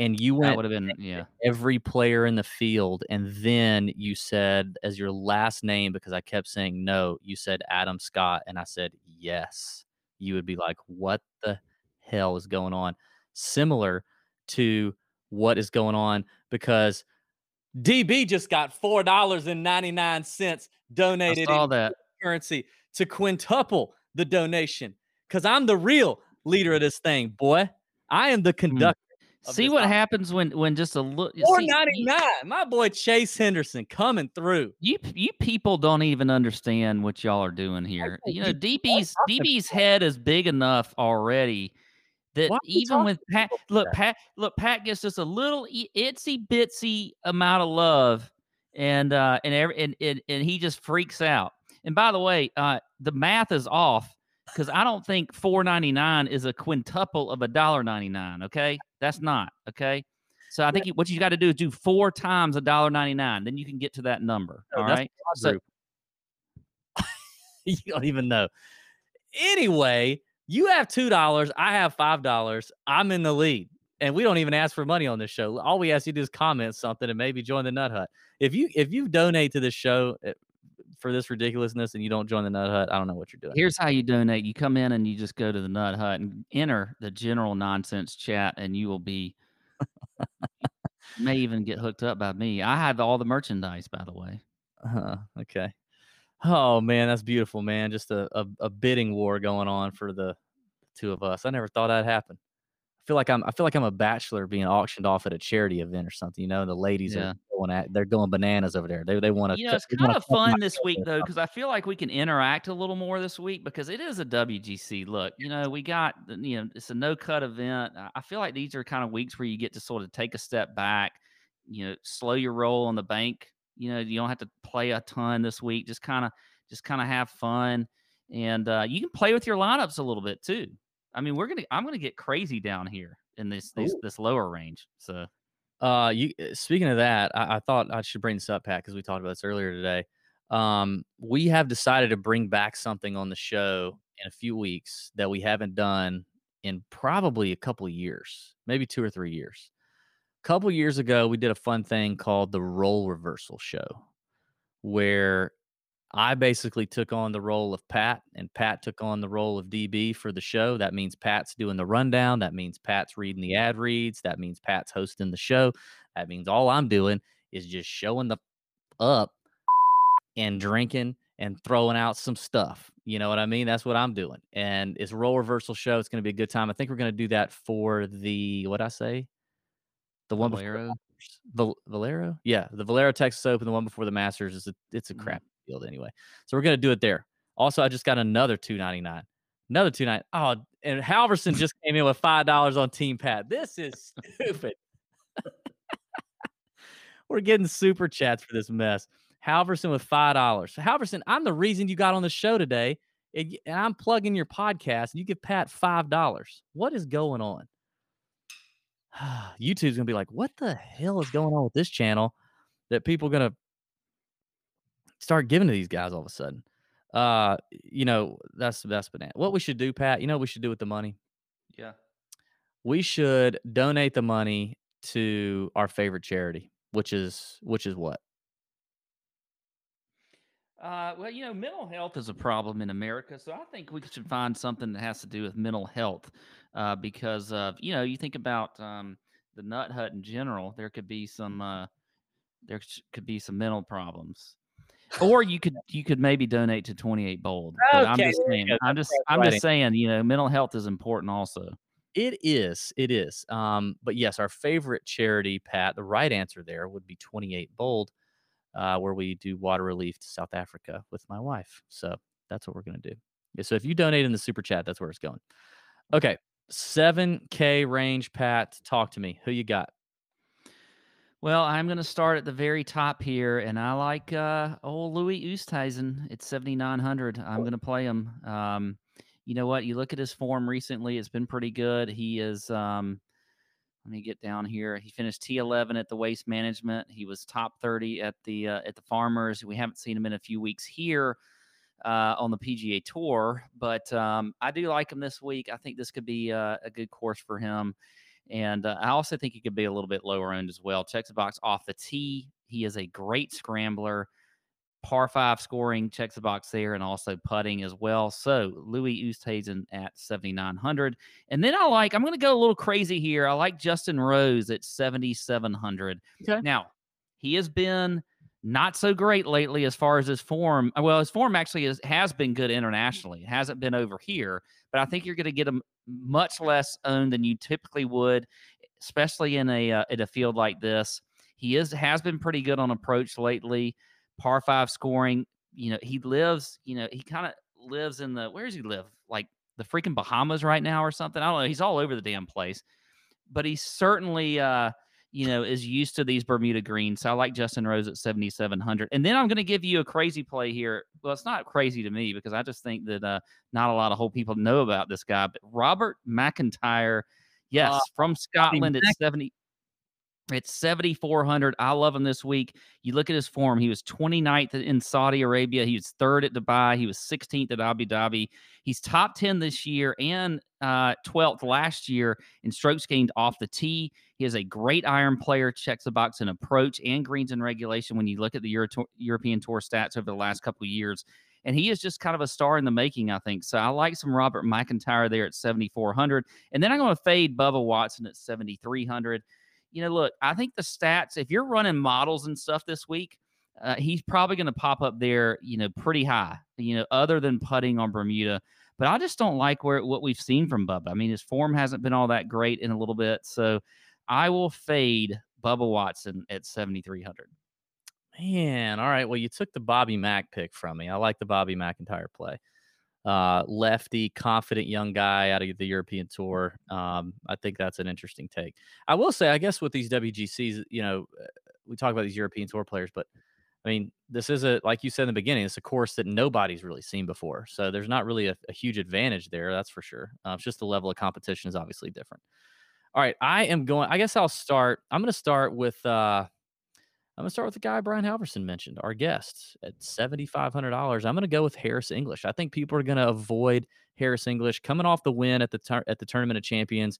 and you went would have been, yeah. every player in the field, and then you said as your last name because I kept saying no, you said Adam Scott, and I said yes. You would be like, "What the hell is going on?" Similar to what is going on because DB just got four dollars and ninety nine cents donated all that. currency to quintuple the donation because I'm the real leader of this thing, boy. I am the hmm. conductor. of See what op- happens when when just a ninety nine. My boy Chase Henderson coming through. You you people don't even understand what y'all are doing here. You know, DB's DB's head is big enough already that Why are you even with Pat, look, that? Pat, look, Pat gets just a little itsy bitsy amount of love, and uh, and every and, and and he just freaks out. And by the way, uh, the math is off because I don't think four ninety nine is a quintuple of a dollar ninety nine. Okay, that's not okay. So I think you, what you got to do is do four times a dollar ninety nine. Then you can get to that number. No, all that's right. So you don't even know. Anyway, you have two dollars. I have five dollars. I'm in the lead, and we don't even ask for money on this show. All we ask you to do is comment something and maybe join the Nut Hut. If you if you donate to this show uh, for this ridiculousness and you don't join the Nut Hut, I don't know what you're doing. Here's how you donate. You come in and you just go to the Nut Hut and enter the general nonsense chat, and you will be. you may even get hooked up by me. I have all the merchandise, by the way. Uh, okay. Oh man, that's beautiful, man. Just a, a, a bidding war going on for the two of us. I never thought that'd happen. I feel like I'm I feel like I'm a bachelor being auctioned off at a charity event or something. You know, the ladies Yeah. are going at they're going bananas over there. They they want to. You know, it's kind of fun this week though, because I feel like we can interact a little more this week because it is a WGC. Look, you know, we got you know, it's a no cut event. I- I feel like these are kind of weeks where you get to sort of take a step back, you know, slow your roll on the bank. You know, you don't have to play a ton this week. Just kind of, just kind of have fun, and uh, you can play with your lineups a little bit too. I mean, we're gonna, I'm gonna get crazy down here in this this, this lower range. So Uh, you uh, speaking of that, I, I thought I should bring this up, Pat, because we talked about this earlier today. Um, we have decided to bring back something on the show in a few weeks that we haven't done in probably a couple of years, maybe two or three years. A couple years ago, we did a fun thing called the role reversal show, where I basically took on the role of Pat, and Pat took on the role of DB for the show. That means Pat's doing the rundown. That means Pat's reading the ad reads. That means Pat's hosting the show. That means all I'm doing is just showing the up and drinking and throwing out some stuff. You know what I mean? That's what I'm doing. And it's a role reversal show. It's going to be a good time. I think we're going to do that for the what I say, the one before the Valero? Valero, yeah, the Valero Texas Open, the one before the Masters is a, it's a Mhm. crap field anyway. So we're to do it there. Also, I just got another two ninety nine. Another two ninety. Oh, and Halverson just came in with five dollars on Team Pat. This is stupid. We're getting super chats for this mess. Halverson with five dollars. Halverson, I'm the reason you got on the show today, and and I'm plugging your podcast, and you give Pat five dollars. What is going on? YouTube's gonna be like, what the hell is going on with this channel? That people gonna start giving to these guys all of a sudden. Uh, you know, that's that's banana. What we should do, Pat, you know what we should do with the money? Yeah. we should donate the money to our favorite charity, which is which is what? Uh, well, you know, mental health is a problem in America, so I think we should find something that has to do with mental health, uh, because of you know, you think about um, the Nut Hut in general. There could be some uh, there could be some mental problems, or you could you could maybe donate to Twenty Eight Bold. But I'm just saying. I'm just I'm just saying, you know, mental health is important also. It is, it is. Um, but yes, our favorite charity, Pat, the right answer there would be 28 Bold, uh, where we do water relief to South Africa with my wife. So that's what we're gonna do. Yeah, so if you donate in the super chat, that's where it's going. Okay. 7K range, Pat. Talk to me. Who you got? Well, I'm going to start at the very top here, and I like uh, old Louis Oosthuizen at 7,900. I'm going to play him. Um, you know what? You look at his form recently; it's been pretty good. He is. Um, let me get down here. He finished T11 at the Waste Management. He was top 30 at the uh, at the Farmers. We haven't seen him in a few weeks here uh, on the PGA Tour, but um, I do like him this week. I think this could be uh, a good course for him. And uh, I also think he could be a little bit lower end as well. Checks the box off the tee. He is a great scrambler, par five scoring, checks the box there, and also putting as well. So Louis Oosthuizen at 7,900. And then I like, I'm going to go a little crazy here. I like Justin Rose at 7,700. Okay. Now, he has been not so great lately as far as his form. uh, Well, his form actually is, has been good internationally. It hasn't been over here, but I think you're going to get him much less owned than you typically would, especially in a uh, in a field like this. He is has been pretty good on approach lately. Par five scoring. You know, he lives. You know, he kind of lives in the where does he live? Like the freaking Bahamas right now or something. I don't know. He's all over the damn place, but he's certainly. uh you know, is used to these Bermuda greens. So I like Justin Rose at 7,700. And then I'm going to give you a crazy play here. Well, it's not crazy to me because I just think that uh, not a lot of whole people know about this guy. But Robert McIntyre, yes, from Scotland at 70. It's 7,400. I love him this week. You look at his form. He was 29th in Saudi Arabia. He was third at Dubai. He was 16th at Abu Dhabi. He's top 10 this year and uh, 12th last year in strokes gained off the tee. He is a great iron player, checks the box in approach and greens in regulation when you look at the Euro- European Tour stats over the last couple of years. And he is just kind of a star in the making, I think. So I like some Robert McIntyre there at 7,400. And then I'm going to fade Bubba Watson at 7,300 you know, look, I think the stats, if you're running models and stuff this week, uh, he's probably going to pop up there, you know, pretty high, you know, other than putting on Bermuda. But I just don't like where what we've seen from Bubba. I mean, his form hasn't been all that great in a little bit. So I will fade Bubba Watson at 7,300. Man, all right. Well, you took the Bobby Mack pick from me. I like the Bobby McIntyre play. Uh, lefty, confident young guy out of the European Tour. Um, I think that's an interesting take. I will say, I guess with these WGCs, you know, uh, we talk about these European Tour players, but I mean, this is a like you said in the beginning, it's a course that nobody's really seen before. So there's not really a, a huge advantage there. That's for sure. Uh, it's just the level of competition is obviously different. All right, I am going. I guess I'll start. I'm going to start with. uh I'm gonna start with the guy Brian Halverson mentioned, our guest at seventy five hundred dollars. I'm gonna go with Harris English. I think people are gonna avoid Harris English coming off the win at the tur- at the Tournament of Champions.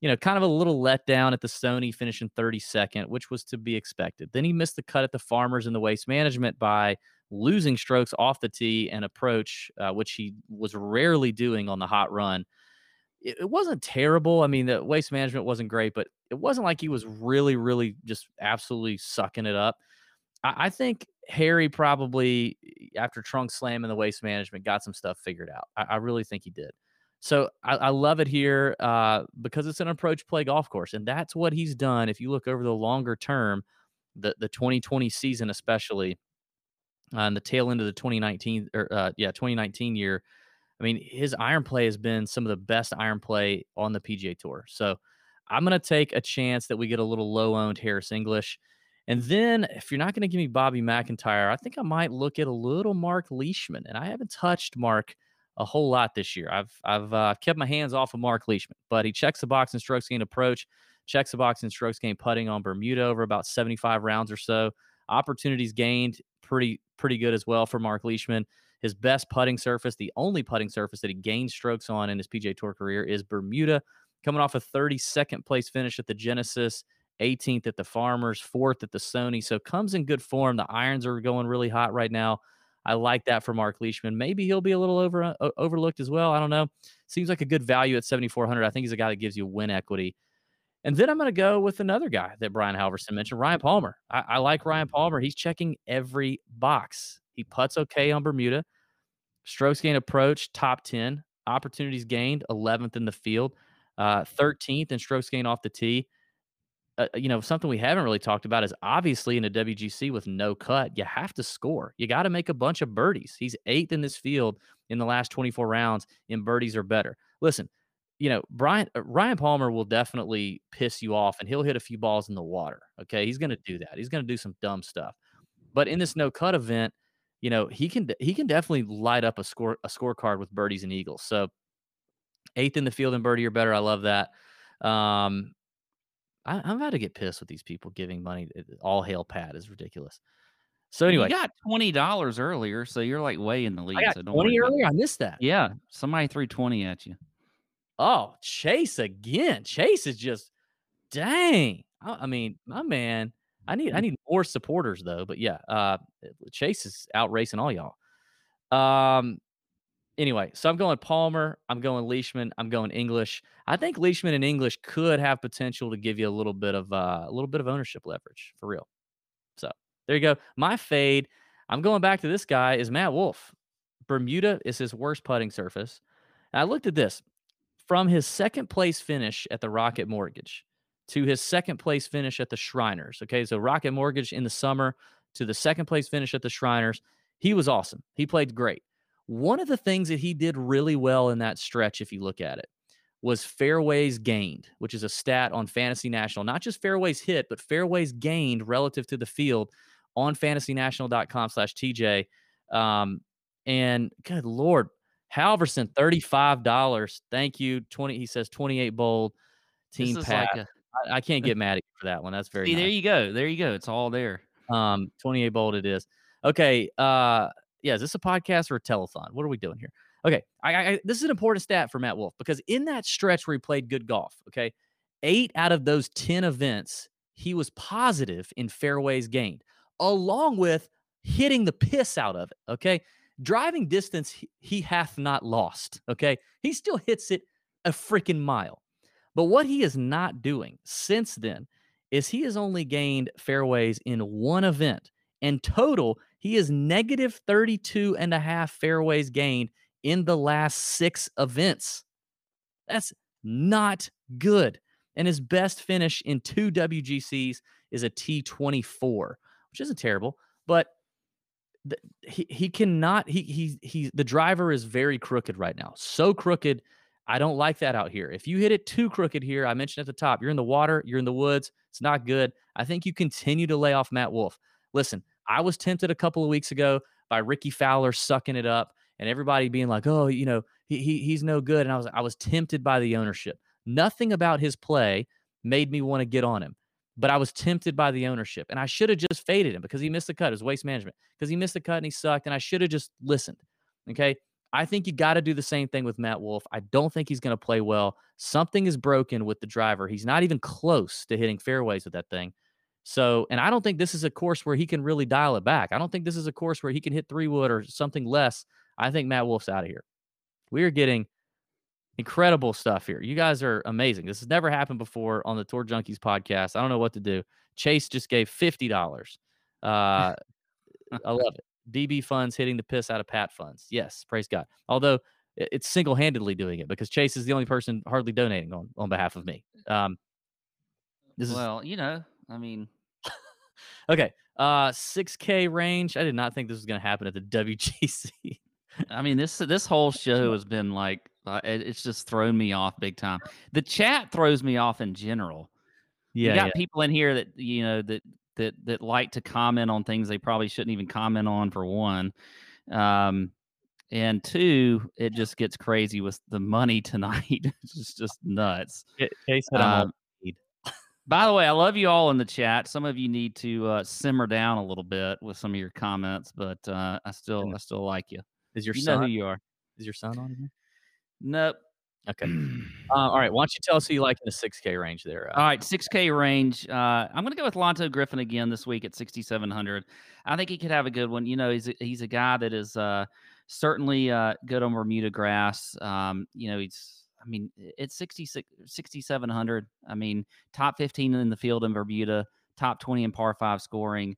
You know, kind of a little letdown at the Sony, finishing 32nd, which was to be expected. Then he missed the cut at the Farmers in the Waste Management by losing strokes off the tee and approach, uh, which he was rarely doing on the hot run. It, it wasn't terrible. I mean, the Waste Management wasn't great, but it wasn't like he was really, really just absolutely sucking it up. I, I think Harry probably, after trunk slam and the waste management, got some stuff figured out. I, I really think he did. So I, I love it here uh, because it's an approach play golf course, and that's what he's done. If you look over the longer term, the the 2020 season especially, on the tail end of the 2019 or uh, yeah 2019 year, I mean his iron play has been some of the best iron play on the PGA Tour. So I'm gonna take a chance that we get a little low owned Harris English. And then if you're not going to give me Bobby McIntyre, I think I might look at a little Mark Leishman. And I haven't touched Mark a whole lot this year. I've I've uh, kept my hands off of Mark Leishman, but he checks the box in strokes gained approach, checks the box in strokes gained putting on Bermuda over about 75 rounds or so. Opportunities gained pretty pretty good as well for Mark Leishman. His best putting surface, the only putting surface that he gained strokes on in his PGA Tour career, is Bermuda, coming off a 32nd place finish at the Genesis, 18th at the Farmers, fourth at the Sony. So comes in good form. The irons are going really hot right now. I like that for Mark Leishman. Maybe he'll be a little over uh, overlooked as well. I don't know. Seems like a good value at 7,400. I think he's a guy that gives you win equity. And then I'm going to go with another guy that Brian Halverson mentioned, Ryan Palmer. I, I like Ryan Palmer. He's checking every box. He puts okay on Bermuda. Strokes gained approach, top 10. Opportunities gained, 11th in the field, uh, 13th in strokes gained off the tee uh, you know, something we haven't really talked about is obviously in a WGC with no cut, you have to score. You got to make a bunch of birdies. He's eighth in this field in the last 24 rounds in birdies or better. Listen, you know, Brian uh, Ryan Palmer will definitely piss you off and he'll hit a few balls in the water. Okay. He's going to do that. He's going to do some dumb stuff. But in this no cut event, you know, he can he can definitely light up a score a scorecard with birdies and eagles. So eighth in the field and birdie or better. I love that. Um, I, am about to get pissed with these people giving money. All hail Pat is ridiculous. So anyway, you got twenty dollars earlier, so you're like way in the lead. I got so twenty earlier. I missed that. Yeah, somebody threw twenty at you. Oh, Chase again. Chase is just dang. I, I mean, my man. I need I need more supporters though. But yeah, uh, Chase is out racing all y'all. Um, anyway, so I'm going Palmer. I'm going Leishman. I'm going English. I think Leishman and English could have potential to give you a little bit of uh, a little bit of ownership leverage for real. So there you go. My fade. I'm going back to this guy is Matt Wolff. Bermuda is his worst putting surface. And I looked at this from his second place finish at the Rocket Mortgage to his second place finish at the Shriners. Okay, so Rocket Mortgage in the summer to the second place finish at the Shriners. He was awesome. He played great. One of the things that he did really well in that stretch, if you look at it, was fairways gained, which is a stat on Fantasy National. Not just fairways hit, but fairways gained relative to the field on fantasynational.com slash TJ. Um, and good Lord, Halverson, $35. Thank you. 20, he says 28 bold. Team Pat. Like a, I, I can't get mad at you for that one. That's very See, nice. there you go. There you go. It's all there. Um, 28 bold it is. Okay. Uh yeah, is this a podcast or a telethon? What are we doing here? Okay, I, I, this is an important stat for Matt Wolff because in that stretch where he played good golf, okay, eight out of those 10 events, he was positive in fairways gained, along with hitting the piss out of it. Okay, driving distance, he, he hath not lost. Okay, he still hits it a freaking mile. But what he is not doing since then is he has only gained fairways in one event. In total, he is negative 32 and a half fairways gained in the last six events. That's not good. And his best finish in two WGCs is a T24, which isn't terrible, but he, he cannot he he he the driver is very crooked right now. So crooked. I don't like that out here. If you hit it too crooked here, I mentioned at the top, you're in the water, you're in the woods. It's not good. I think you continue to lay off Matt Wolff. Listen, I was tempted a couple of weeks ago by Rickie Fowler sucking it up and everybody being like, "Oh, you know, he, he he's no good." And I was I was tempted by the ownership. Nothing about his play made me want to get on him. but I was tempted by the ownership, and I should have just faded him because he missed the cut. It was waste management because he missed the cut and he sucked, and I should have just listened. Okay. I think you got to do the same thing with Matt Wolff. I don't think he's going to play well. Something is broken with the driver. He's not even close to hitting fairways with that thing. So, and I don't think this is a course where he can really dial it back. I don't think this is a course where he can hit three wood or something less. I think Matt Wolff's out of here. We are getting incredible stuff here. You guys are amazing. This has never happened before on the Tour Junkies podcast. I don't know what to do. Chase just gave fifty dollars. Uh, I love it. DB funds hitting the piss out of Pat funds. Yes, praise God. Although it's single handedly doing it because Chase is the only person hardly donating on on behalf of me. Um, this well, is, you know, I mean, okay. Uh, 6K range. I did not think this was going to happen at the WGC. I mean, this this whole show has been like uh, it, it's just thrown me off big time. The chat throws me off in general. Yeah, you got yeah. people in here that you know that that that like to comment on things they probably shouldn't even comment on for one. Um, and two, it just gets crazy with the money tonight. it's just nuts. Case um, by the way, I love you all in the chat. Some of you need to uh, simmer down a little bit with some of your comments, but uh, I still I still like you. Is your you son who you are? Is your son on here? Nope. Okay. Uh, all right. Why don't you tell us who you like in the 6K range there? Uh, all right. 6K range. Uh, I'm going to go with Lanto Griffin again this week at 6,700. I think he could have a good one. You know, he's a, he's a guy that is uh, certainly uh, good on Bermuda grass. Um, you know, he's, I mean, it's 66, 6,700. I mean, top 15 in the field in Bermuda, top 20 in par five scoring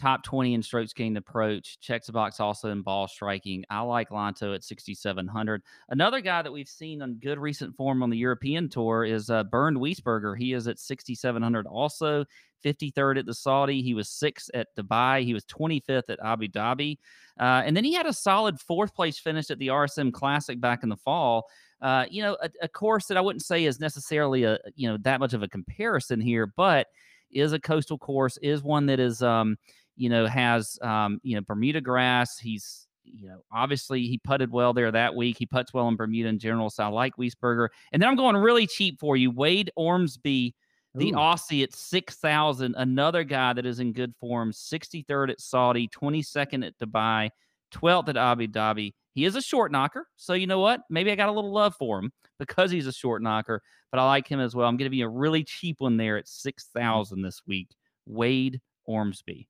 top 20 in strokes gained approach, checks the box also in ball striking. I like Lanto at 6,700. Another guy that we've seen on good recent form on the European Tour is uh, Bernd Wiesberger. He is at 6,700 also, 53rd at the Saudi. He was sixth at Dubai. He was 25th at Abu Dhabi. Uh, and then he had a solid fourth place finish at the RSM Classic back in the fall. Uh, you know, a, a course that I wouldn't say is necessarily a you know that much of a comparison here, but is a coastal course, is one that is um, you know, has um, you know Bermuda grass. He's you know, obviously he putted well there that week. He puts well in Bermuda in general, so I like Wiesberger. And then I'm going really cheap for you, Wade Ormsby, the Ooh. Aussie at six thousand. Another guy that is in good form, 63rd at Saudi, 22nd at Dubai, 12th at Abu Dhabi. He is a short knocker, so you know what? Maybe I got a little love for him because he's a short knocker, but I like him as well. I'm going to be a really cheap one there at six thousand this week. Wade Ormsby.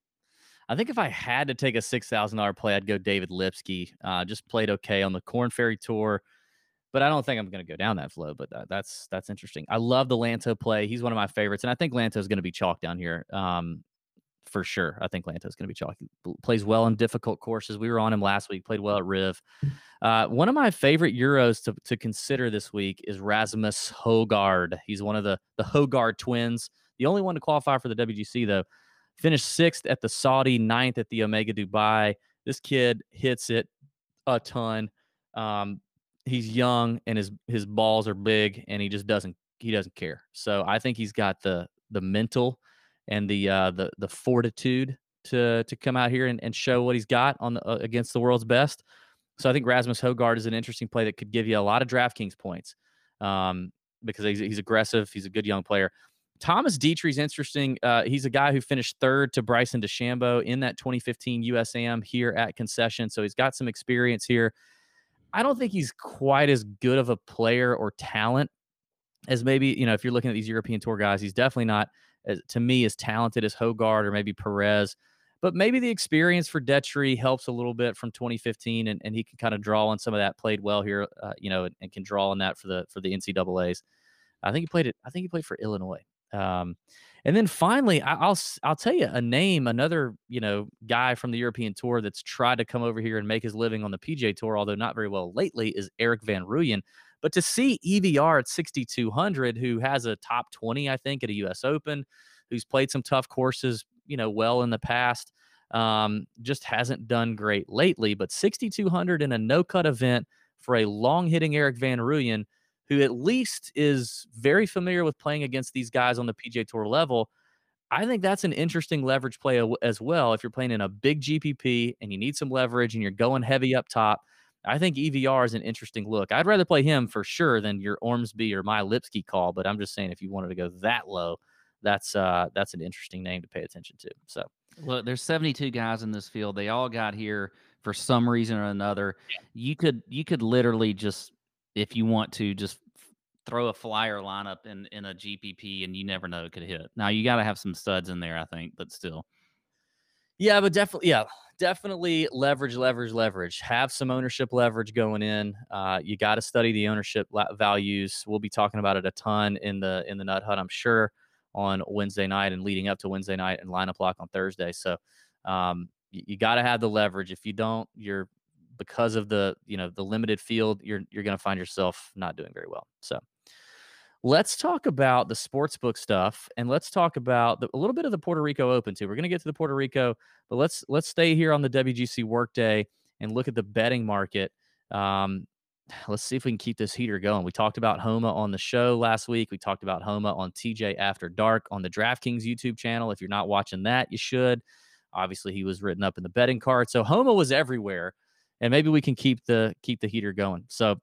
I think if I had to take a six thousand dollar play, I'd go David Lipsky. Uh, just played okay on the Korn Ferry Tour, but I don't think I'm going to go down that flow. But that, that's that's interesting. I love the Lanto play. He's one of my favorites, and I think Lanto is going to be chalk down here. Um, for sure. I think Lanto is going to be chalk. Plays well in difficult courses. We were on him last week. Played well at Riv. Uh, one of my favorite Euros to, to consider this week is Rasmus Højgaard. He's one of the the Højgaard twins. The only one to qualify for the WGC though. Finished sixth at the Saudi, ninth at the Omega Dubai. This kid hits it a ton. Um, he's young and his his balls are big, and he just doesn't he doesn't care. So I think he's got the the mental and the uh, the the fortitude to to come out here and, and show what he's got on the, uh, against the world's best. So I think Rasmus Højgaard is an interesting play that could give you a lot of DraftKings points um, because he's, he's aggressive. He's a good young player. Thomas Detry's interesting. Uh, he's a guy who finished third to Bryson DeChambeau in that 2015 USAM here at Concession. So he's got some experience here. I don't think he's quite as good of a player or talent as maybe, you know, if you're looking at these European Tour guys, he's definitely not, as, to me, as talented as Højgaard or maybe Perez. But maybe the experience for Detry helps a little bit from 2015, and, and he can kind of draw on some of that. Played well here, uh, you know, and, and, can draw on that for the for the NCAA's. I think he played it. I think he played for Illinois. Um, and then finally, I, will I'll tell you a name, another you know guy from the European Tour that's tried to come over here and make his living on the PGA Tour, although not very well lately, is Erik van Rooyen. But to see EVR at 6,200, who has a top 20, I think, at a U.S. Open, who's played some tough courses, you know, well in the past, um, just hasn't done great lately. But 6,200 in a no-cut event for a long-hitting Erik van Rooyen – who at least is very familiar with playing against these guys on the PGA Tour level. I think that's an interesting leverage play as well. If you're playing in a big GPP and you need some leverage and you're going heavy up top, I think EVR is an interesting look. I'd rather play him for sure than your Ormsby or my Lipsky call, but I'm just saying if you wanted to go that low, that's uh that's an interesting name to pay attention to. So Look, there's 72 guys in this field. They all got here for some reason or another. You could you could literally just if you want to just throw a flyer lineup in in a GPP and you never know it could hit. Now you got to have some studs in there, I think, but still. Yeah, but definitely, yeah, definitely leverage, leverage, leverage. Have some ownership leverage going in. Uh, you got to study the ownership la- values. We'll be talking about it a ton in the in the Nut Hut, I'm sure, on Wednesday night and leading up to Wednesday night and lineup lock on Thursday. So, um, you, you got to have the leverage. If you don't, you're because of the you know the limited field, you're you're going to find yourself not doing very well. So. Let's talk about the sportsbook stuff, and let's talk about the, a little bit of the Puerto Rico Open too. We're going to get to the Puerto Rico but let's let's stay here on the WGC workday and look at the betting market. Um, let's see if we can keep this heater going. We talked about Homa on the show last week. We talked about Homa on TJ After Dark on the DraftKings YouTube channel. If you're not watching that, you should. Obviously, he was written up in the betting card, so Homa was everywhere, and maybe we can keep the keep the heater going. So,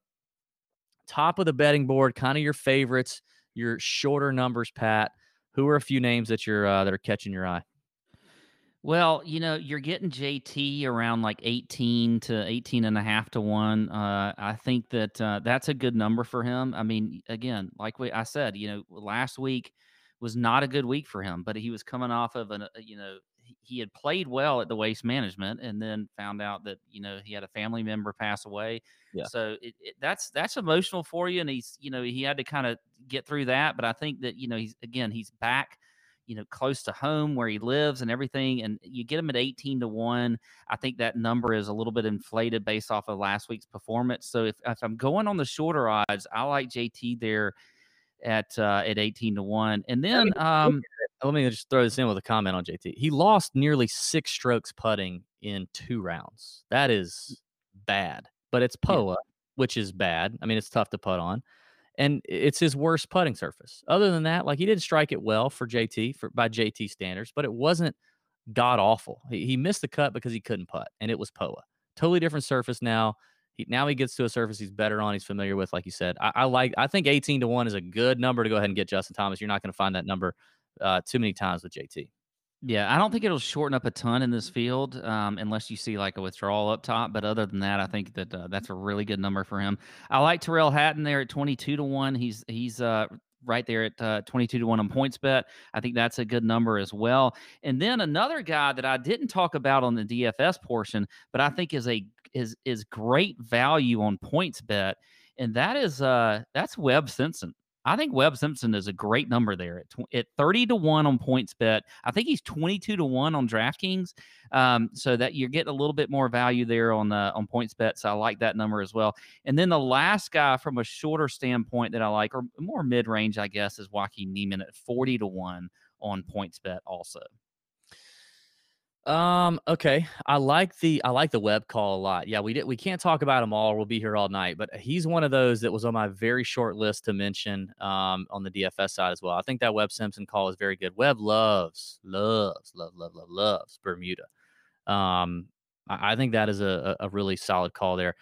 top of the betting board, kind of your favorites, your shorter numbers, Pat. Who are a few names that you're uh, that are catching your eye? Well, you know, you're getting JT around like 18 to 18 and a half to one. Uh, I think that uh, that's a good number for him. I mean, again, like we, I said, you know, last week was not a good week for him, but he was coming off of an, uh, you know, he, had played well at the waste management and then found out that, you know, he had a family member pass away. Yeah. So it, it, that's, that's emotional for you. And he's, you know, he had to kind of get through that. But I think that, you know, he's, again, he's back you know, close to home where he lives and everything. And you get him at 18 to 1. I think that number is a little bit inflated based off of last week's performance. So if, if I'm going on the shorter odds, I like JT there at uh, at 18 to 1. And then um let me just throw this in with a comment on JT. He lost nearly six strokes putting in two rounds. That mm. is bad, but it's POA, which is bad. I mean, it's tough to putt on and it's his worst putting surface. Other than that, like he did strike it well for JT for by JT standards, but it wasn't god awful. He, he missed the cut because he couldn't putt, and it was POA. Totally different surface now. He, now he gets to a surface he's better on. He's familiar with, like you said. I, I like. I think eighteen to one is a good number to go ahead and get Justin Thomas. You're not going to find that number uh, too many times with JT. Yeah, I don't think it'll shorten up a ton in this field um, unless you see like a withdrawal up top. But other than that, I think that uh, that's a really good number for him. I like Tyrrell Hatton there at twenty two to one. He's he's uh, right there at uh, 22 to 1 on PointsBet. I think that's a good number as well. And then another guy that I didn't talk about on the DFS portion, but I think is a is is great value on PointsBet, and that is uh that's Webb Simpson. I think Webb Simpson is a great number there at, tw- at 30 to 1 on PointsBet. I think he's 22 to 1 on DraftKings. Um, so that you're getting a little bit more value there on uh, on PointsBet. So I like that number as well. And then the last guy from a shorter standpoint that I like, or more mid range, I guess, is Joaquin Niemann at 40 to 1 on PointsBet also. Um. Okay. I like the I like the Webb call a lot. Yeah, we did. We can't talk about them all. We'll be here all night. But he's one of those that was on my very short list to mention. Um, on the DFS side as well. I think that Webb Simpson call is very good. Webb loves, loves, love, love, love, loves Bermuda. Um, I, I think that is a, a really solid call there.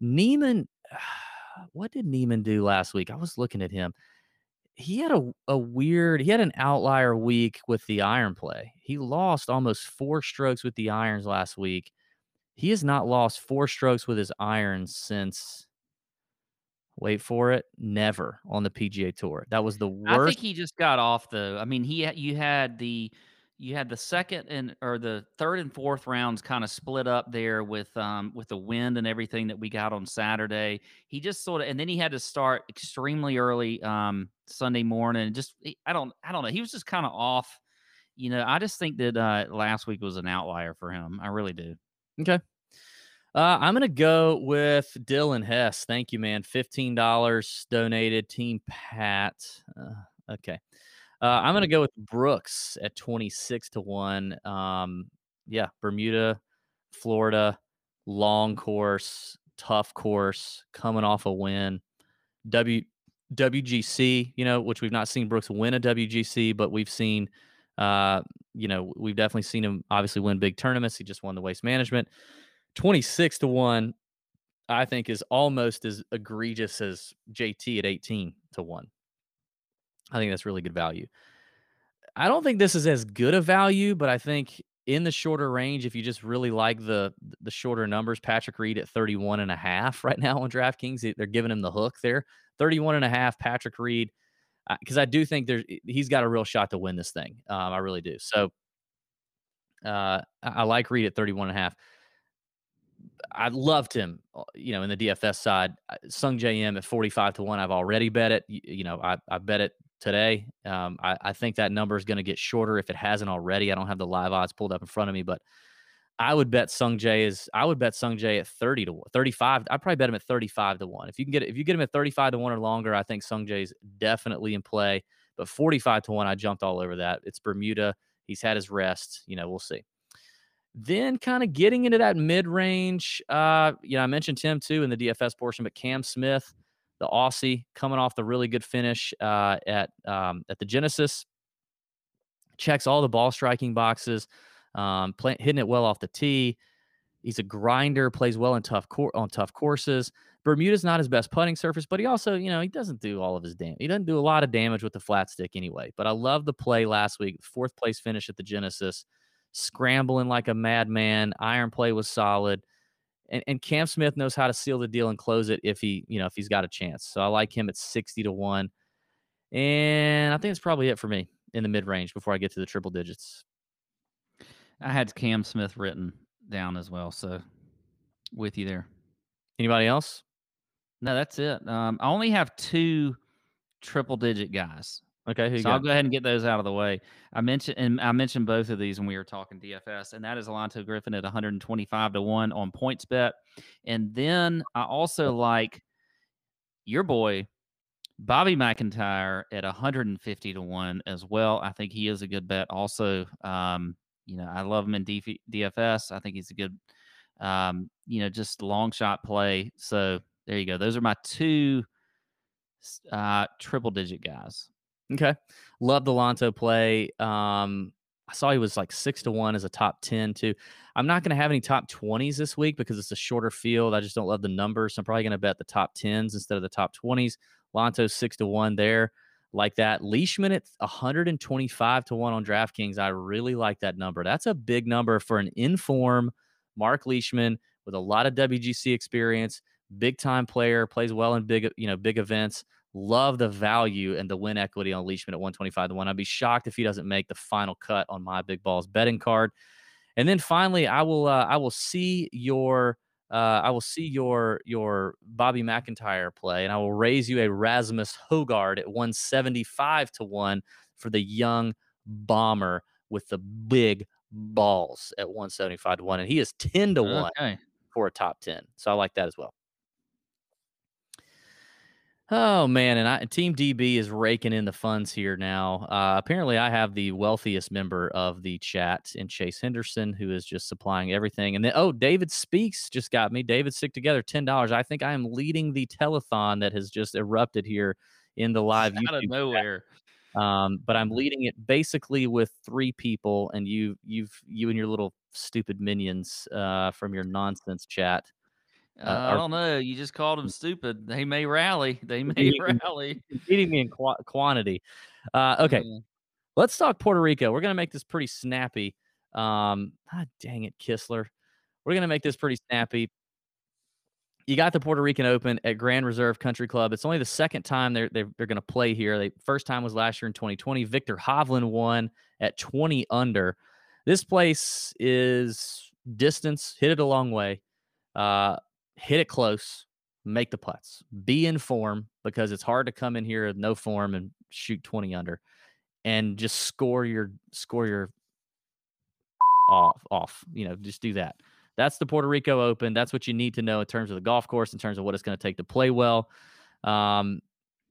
Niemann, what did Niemann do last week? I was looking at him he had a, a weird he had an outlier week with the iron play he lost almost four strokes with the irons last week he has not lost four strokes with his irons since wait for it never on the pga tour that was the worst I think he just got off though. I mean, he you had the you had the second and or the third and fourth rounds kind of split up there with um with the wind and everything that we got on Saturday. He just sort of and then he had to start extremely early um Sunday morning. Just I don't I don't know. He was just kind of off. You know, I just think that uh last week was an outlier for him. I really do. Okay. Uh, I'm gonna go with Dylan Hess. Thank you, man. Fifteen dollars donated. Team Pat. Uh, okay. Uh, I'm gonna go with Brooks at 26 to one. Um, yeah, Bermuda, Florida, long course, tough course, coming off a win. W WGC, you know, which we've not seen Brooks win a WGC, but we've seen, uh, you know, we've definitely seen him obviously win big tournaments. He just won the waste management. 26 to 1, I think, is almost as egregious as JT at 18 to 1. I think that's really good value. I don't think this is as good a value, but I think in the shorter range, if you just really like the the shorter numbers, Patrick Reed at 31 and a half right now on DraftKings, they're giving him the hook there. 31 and a half, Patrick Reed, because uh, I do think there's he's got a real shot to win this thing. Um, I really do. So uh, I, like Reed at 31 and a half. I loved him, uh, you know, in the DFS side. Sungjae Im at 45 to 1. I've already bet it. You, you know, I, I bet it today. Um, I, I think that number is going to get shorter if it hasn't already. I don't have the live odds pulled up in front of me, but I would bet Sungjae is I would bet Sungjae at 30 to 1, 35. I'd probably bet him at 35 to 1. If you can get if you get him at 35 to 1 or longer, I think Sungjae is definitely in play. But 45 to 1, I jumped all over that. It's Bermuda. He's had his rest. You know, we'll see. Then kind of getting into that mid range. Uh, you know, I mentioned Tim too in the DFS portion, but Cam Smith the Aussie coming off the really good finish uh, at um, at the Genesis. Checks all the ball striking boxes, um, play, hitting it well off the tee. He's a grinder, plays well in tough cor- on tough courses. Bermuda's not his best putting surface, but he also, you know, he doesn't do all of his damage. He doesn't do a lot of damage with the flat stick anyway. But I love the play last week, fourth place finish at the Genesis, scrambling like a madman. Iron play was solid and, and Cam Smith knows how to seal the deal and close it if he, you know, if he's got a chance. So I like him at 60 to 1. And I think it's probably it for me in the mid range before I get to the triple digits. I had Cam Smith written down as well. So with you there. Anybody else? No, that's it. Um, I only have two triple digit guys. Okay, so I'll go ahead and get those out of the way. I mentioned and I mentioned both of these when we were talking DFS, and that is Lanto Griffin at 125 to one on PointsBet, and then I also like your boy Bobby MacIntyre at 150 to one as well. I think he is a good bet. Also, um, you know, I love him in DFS. I think he's a good, um, you know, just long shot play. So there you go. Those are my two uh, triple digit guys. Okay. Love the Lanto play. Um, I saw he was like six to one as a top 10 too. I'm not going to have any top 20s this week because it's a shorter field. I just don't love the numbers. So I'm probably going to bet the top 10s instead of the top 20s. Lanto six to one there like that. Leishman at 125 to one on DraftKings. I really like that number. That's a big number for an inform Mark Leishman with a lot of WGC experience, big time player, plays well in big, you know, big events. Love the value and the win equity on Leishman at 125 to 1. I'd be shocked if he doesn't make the final cut on my big balls betting card. And then finally, I will uh, I will see your uh, I will see your your Bobby MacIntyre play, and I will raise you a Rasmus Højgaard at 175 to 1 for the young bomber with the big balls at 175 to 1. And he is 10 to 1 for a top 10. So I like that as well. Oh man, and I, Team DB is raking in the funds here now. Uh, apparently, I have the wealthiest member of the chat in Chase Henderson, who is just supplying everything. And then, oh, David Speaks just got me. David stick together ten dollars. I think I am leading the telethon that has just erupted here in the live out YouTube of nowhere. Um, but I'm leading it basically with three people, and you, you've, you and your little stupid minions uh, from your nonsense chat uh, I don't know. You just called them stupid. They may rally. They may rally. Beating me in qu- quantity. Uh, okay, mm. let's talk Puerto Rico. We're gonna make this pretty snappy. Um, ah, dang it, Kistler. We're gonna make this pretty snappy. You got the Puerto Rican Open at Grand Reserve Country Club. It's only the second time they're they're, they're going to play here. The first time was last year in 2020. Viktor Hovland won at 20 under. This place is distance, hit it a long way. Uh, hit it close, make the putts, be in form because it's hard to come in here with no form and shoot 20 under and just score your score your off off, you know, just do that. That's the Puerto Rico Open. That's what you need to know in terms of the golf course, in terms of what it's going to take to play well. Um,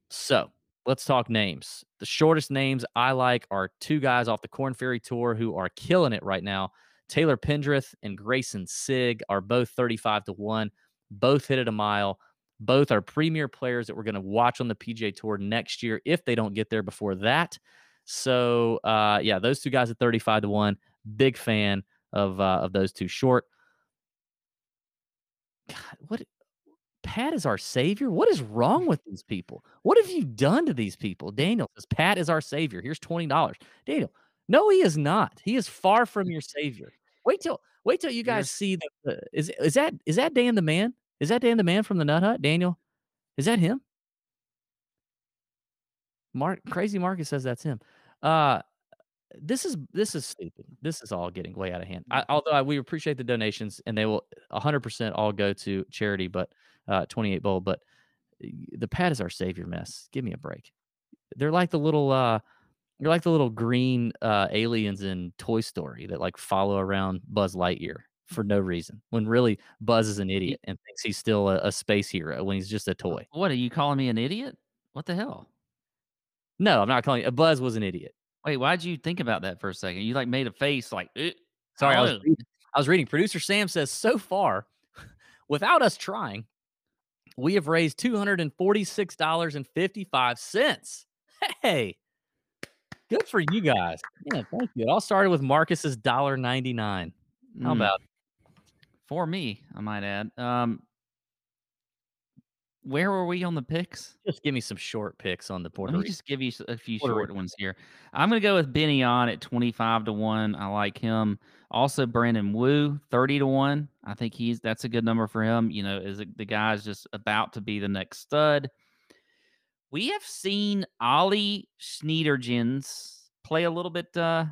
so let's talk names. The shortest names I like are two guys off the Korn Ferry Tour who are killing it right now. Taylor Pendrith and Greyson Sigg are both 35 to 1. Both hit it a mile. Both are premier players that we're going to watch on the PGA Tour next year if they don't get there before that. So uh, yeah, those two guys at 35 to 1. Big fan of uh, of those two short. God, what Pat is our savior. What is wrong with these people? What have you done to these people? Daniel says Pat is our savior. Here's twenty dollars. Daniel, no, he is not. He is far from your savior. Wait till wait till you guys see the, is is that is that Dan the man? Is that Dan the man from the Nut Hut? Daniel, is that him? Mark Crazy Marcus says that's him. Uh this is this is stupid. This is all getting way out of hand. I, although I, we appreciate the donations and they will 100% all go to charity, but uh 28 bowl, but the pad is our savior mess. Give me a break. They're like the little uh they're like the little green uh aliens in Toy Story that like follow around Buzz Lightyear for no reason. When really Buzz is an idiot and thinks he's still a, a space hero when he's just a toy. What are you calling me an idiot? What the hell? No, I'm not calling you. Buzz was an idiot. Wait, why'd you think about that for a second? You like made a face like, "Eh, Sorry, I was oh." reading, I was reading. Producer Sam says so far, without us trying, we have raised two hundred and forty-six dollars and fifty-five cents. Hey, good for you guys. Yeah, thank you. It all started with Marcus's dollar ninety-nine. How Mm, about for me? I might add. Um, where were we on the picks? just give me some short picks on the Puerto Let me Rico? just give you a few Puerto short Rico. ones here. I'm going to go with Benny on at 25 to 1. I like him. Also, Brandon Wu, 30 to 1. I think he's that's a good number for him. You know, is the guy's just about to be the next stud. We have seen Ollie Schniederjans play a little bit. Uh,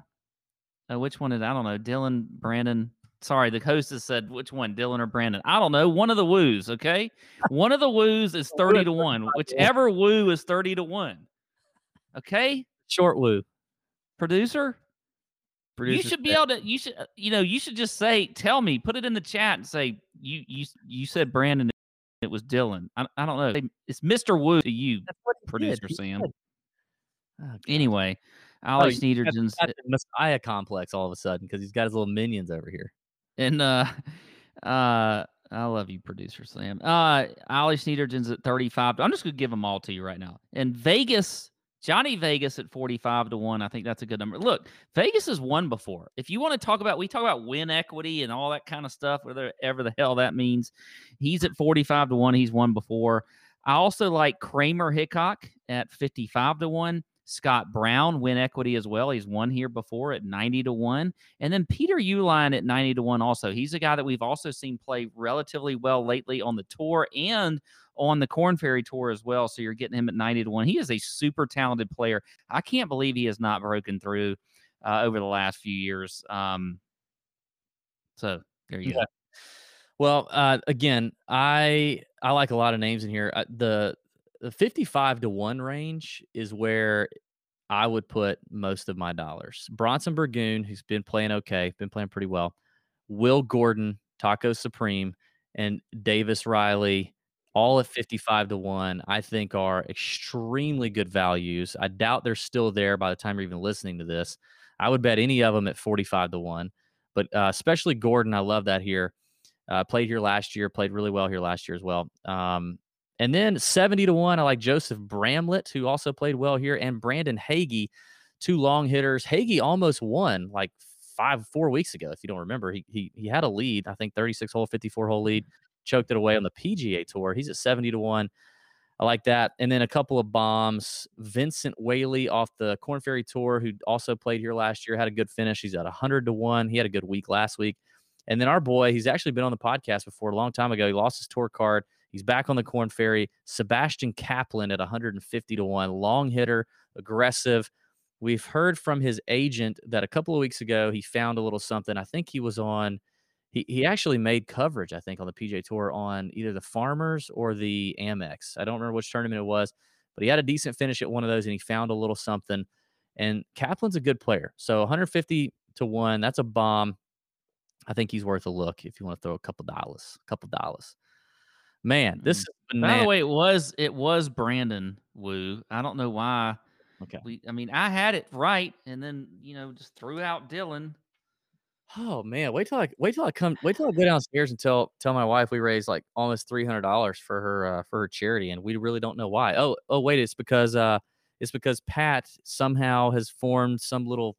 uh, which one is I don't know. Dylan, Brandon. Sorry, the hostess said which one, Dylan or Brandon. I don't know. One of the woos, okay? One of the woos is 30 to 1. Whichever woo is 30 to 1. Okay? Short woo. Producer? Producer you should be able to you should uh, you know, you should just say tell me, put it in the chat and say you you you said Brandon it was Dylan. I, I don't know. It's Mr. Woo to you, he did. producer Sam. Oh. Anyway, Oh, Ollie you got- Schniederjans got the Messiah complex all of a sudden because he's got his little minions over here. And uh uh I love you, producer Sam. Uh Ollie Schniederjans at 35. I'm just gonna give them all to you right now. And Vegas, Johnny Vegas at 45 to 1. I think that's a good number. Look, Vegas has won before. If you want to talk about we talk about win equity and all that kind of stuff, whatever the hell that means. He's at 45 to 1. He's won before. I also like Kramer Hickok at 55 to 1. Scott Brown, win equity as well. He's won here before at 90 to 1. And then Peter Uihlein at 90 to 1 also. He's a guy that we've also seen play relatively well lately on the tour and on the Korn Ferry tour as well. So you're getting him at 90 to 1. He is a super talented player. I can't believe he has not broken through uh, over the last few years. Um, so there you go. Well, uh, again, I I like a lot of names in here. Uh, the the 55 to 1 range is where I would put most of my dollars. Bronson Burgoon, who's been playing okay, been playing pretty well. Will Gordon, Taco Supreme, and Davis Riley, all at 55 to 1, I think are extremely good values. I doubt they're still there by the time you're even listening to this. I would bet any of them at 45 to 1. But uh, especially Gordon, I love that here. Uh, played here last year, played really well here last year as well. Um, and then 70 to 1, I like Joseph Bramlett, who also played well here, and Brandon Hagy, two long hitters. Hagee almost won like five, four weeks ago, if you don't remember. He he he had a lead, I think 36 hole, 54 hole lead, choked it away on the PGA tour. He's at 70 to 1. I like that. And then a couple of bombs. Vincent Whaley off the Korn Ferry Tour, who also played here last year, had a good finish. He's at 100 to 1. He had a good week last week. And then our boy, he's actually been on the podcast before a long time ago. He lost his tour card. He's back on the Corn Ferry. Sebastian Cappelen at 150 to 1. Long hitter, aggressive. We've heard from his agent that a couple of weeks ago he found a little something. I think he was on he, he actually made coverage, I think, on the PGA Tour on either the Farmers or the Amex. I don't remember which tournament it was, but he had a decent finish at one of those and he found a little something. And Cappelen's a good player. So 150 to 1, that's a bomb. I think he's worth a look if you want to throw a couple dollars. A couple dollars. Man, this Mm. is By the way, it was it was Brandon Wu. I don't know why. Okay. We I mean, I had it right and then, you know, just threw out Dylan. Oh man, wait till I wait till I come wait till I go downstairs and tell tell my wife we raised like almost three hundred dollars for her uh, for her charity, and we really don't know why. Oh oh wait, it's because uh it's because Pat somehow has formed some little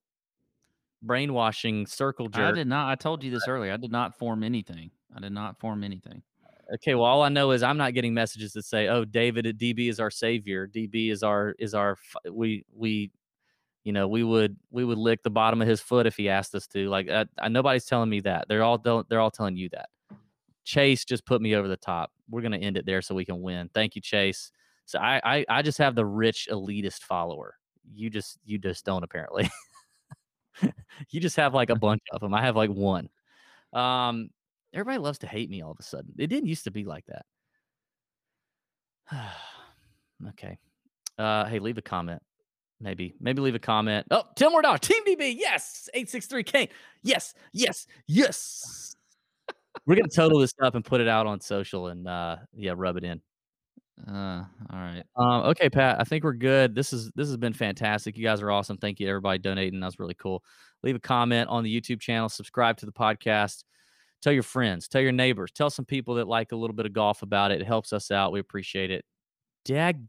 brainwashing circle jerk. I did not I told you this earlier. I did not form anything. I did not form anything. Okay, well, all I know is I'm not getting messages that say, "Oh, David DB is our savior. DB is our is our we we, you know, we would we would lick the bottom of his foot if he asked us to." Like, uh, uh, nobody's telling me that. They're all they're all telling you that. Chase just put me over the top. We're gonna end it there so we can win. Thank you, Chase. So I I, I just have the rich elitist follower. You just you just don't apparently. you just have like a bunch of them. I have like one. Um, everybody loves to hate me all of a sudden. It didn't used to be like that. okay. Uh, hey, leave a comment. Maybe, maybe leave a comment. Oh, Oh, ten more dollars. Team DB. Yes. 863 Kane. Yes. Yes. Yes. We're gonna total this up and put it out on social and uh yeah, rub it in. Uh, all right. Um, okay, Pat, I think we're good. This is this has been fantastic. You guys are awesome. Thank you everybody donating. That was really cool. Leave a comment on the YouTube channel, subscribe to the podcast, tell your friends, tell your neighbors, tell some people that like a little bit of golf about it. It helps us out. We appreciate it. Dag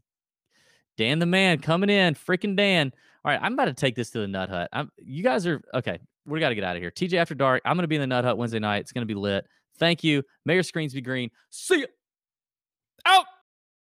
Dan the man coming in, freaking Dan. All right, I'm about to take this to the nut hut. I'm, you guys are okay. We got to get out of here. TJ After Dark. I'm going to be in the nut hut Wednesday night. It's going to be lit. Thank you. May your screens be green. See you. Out.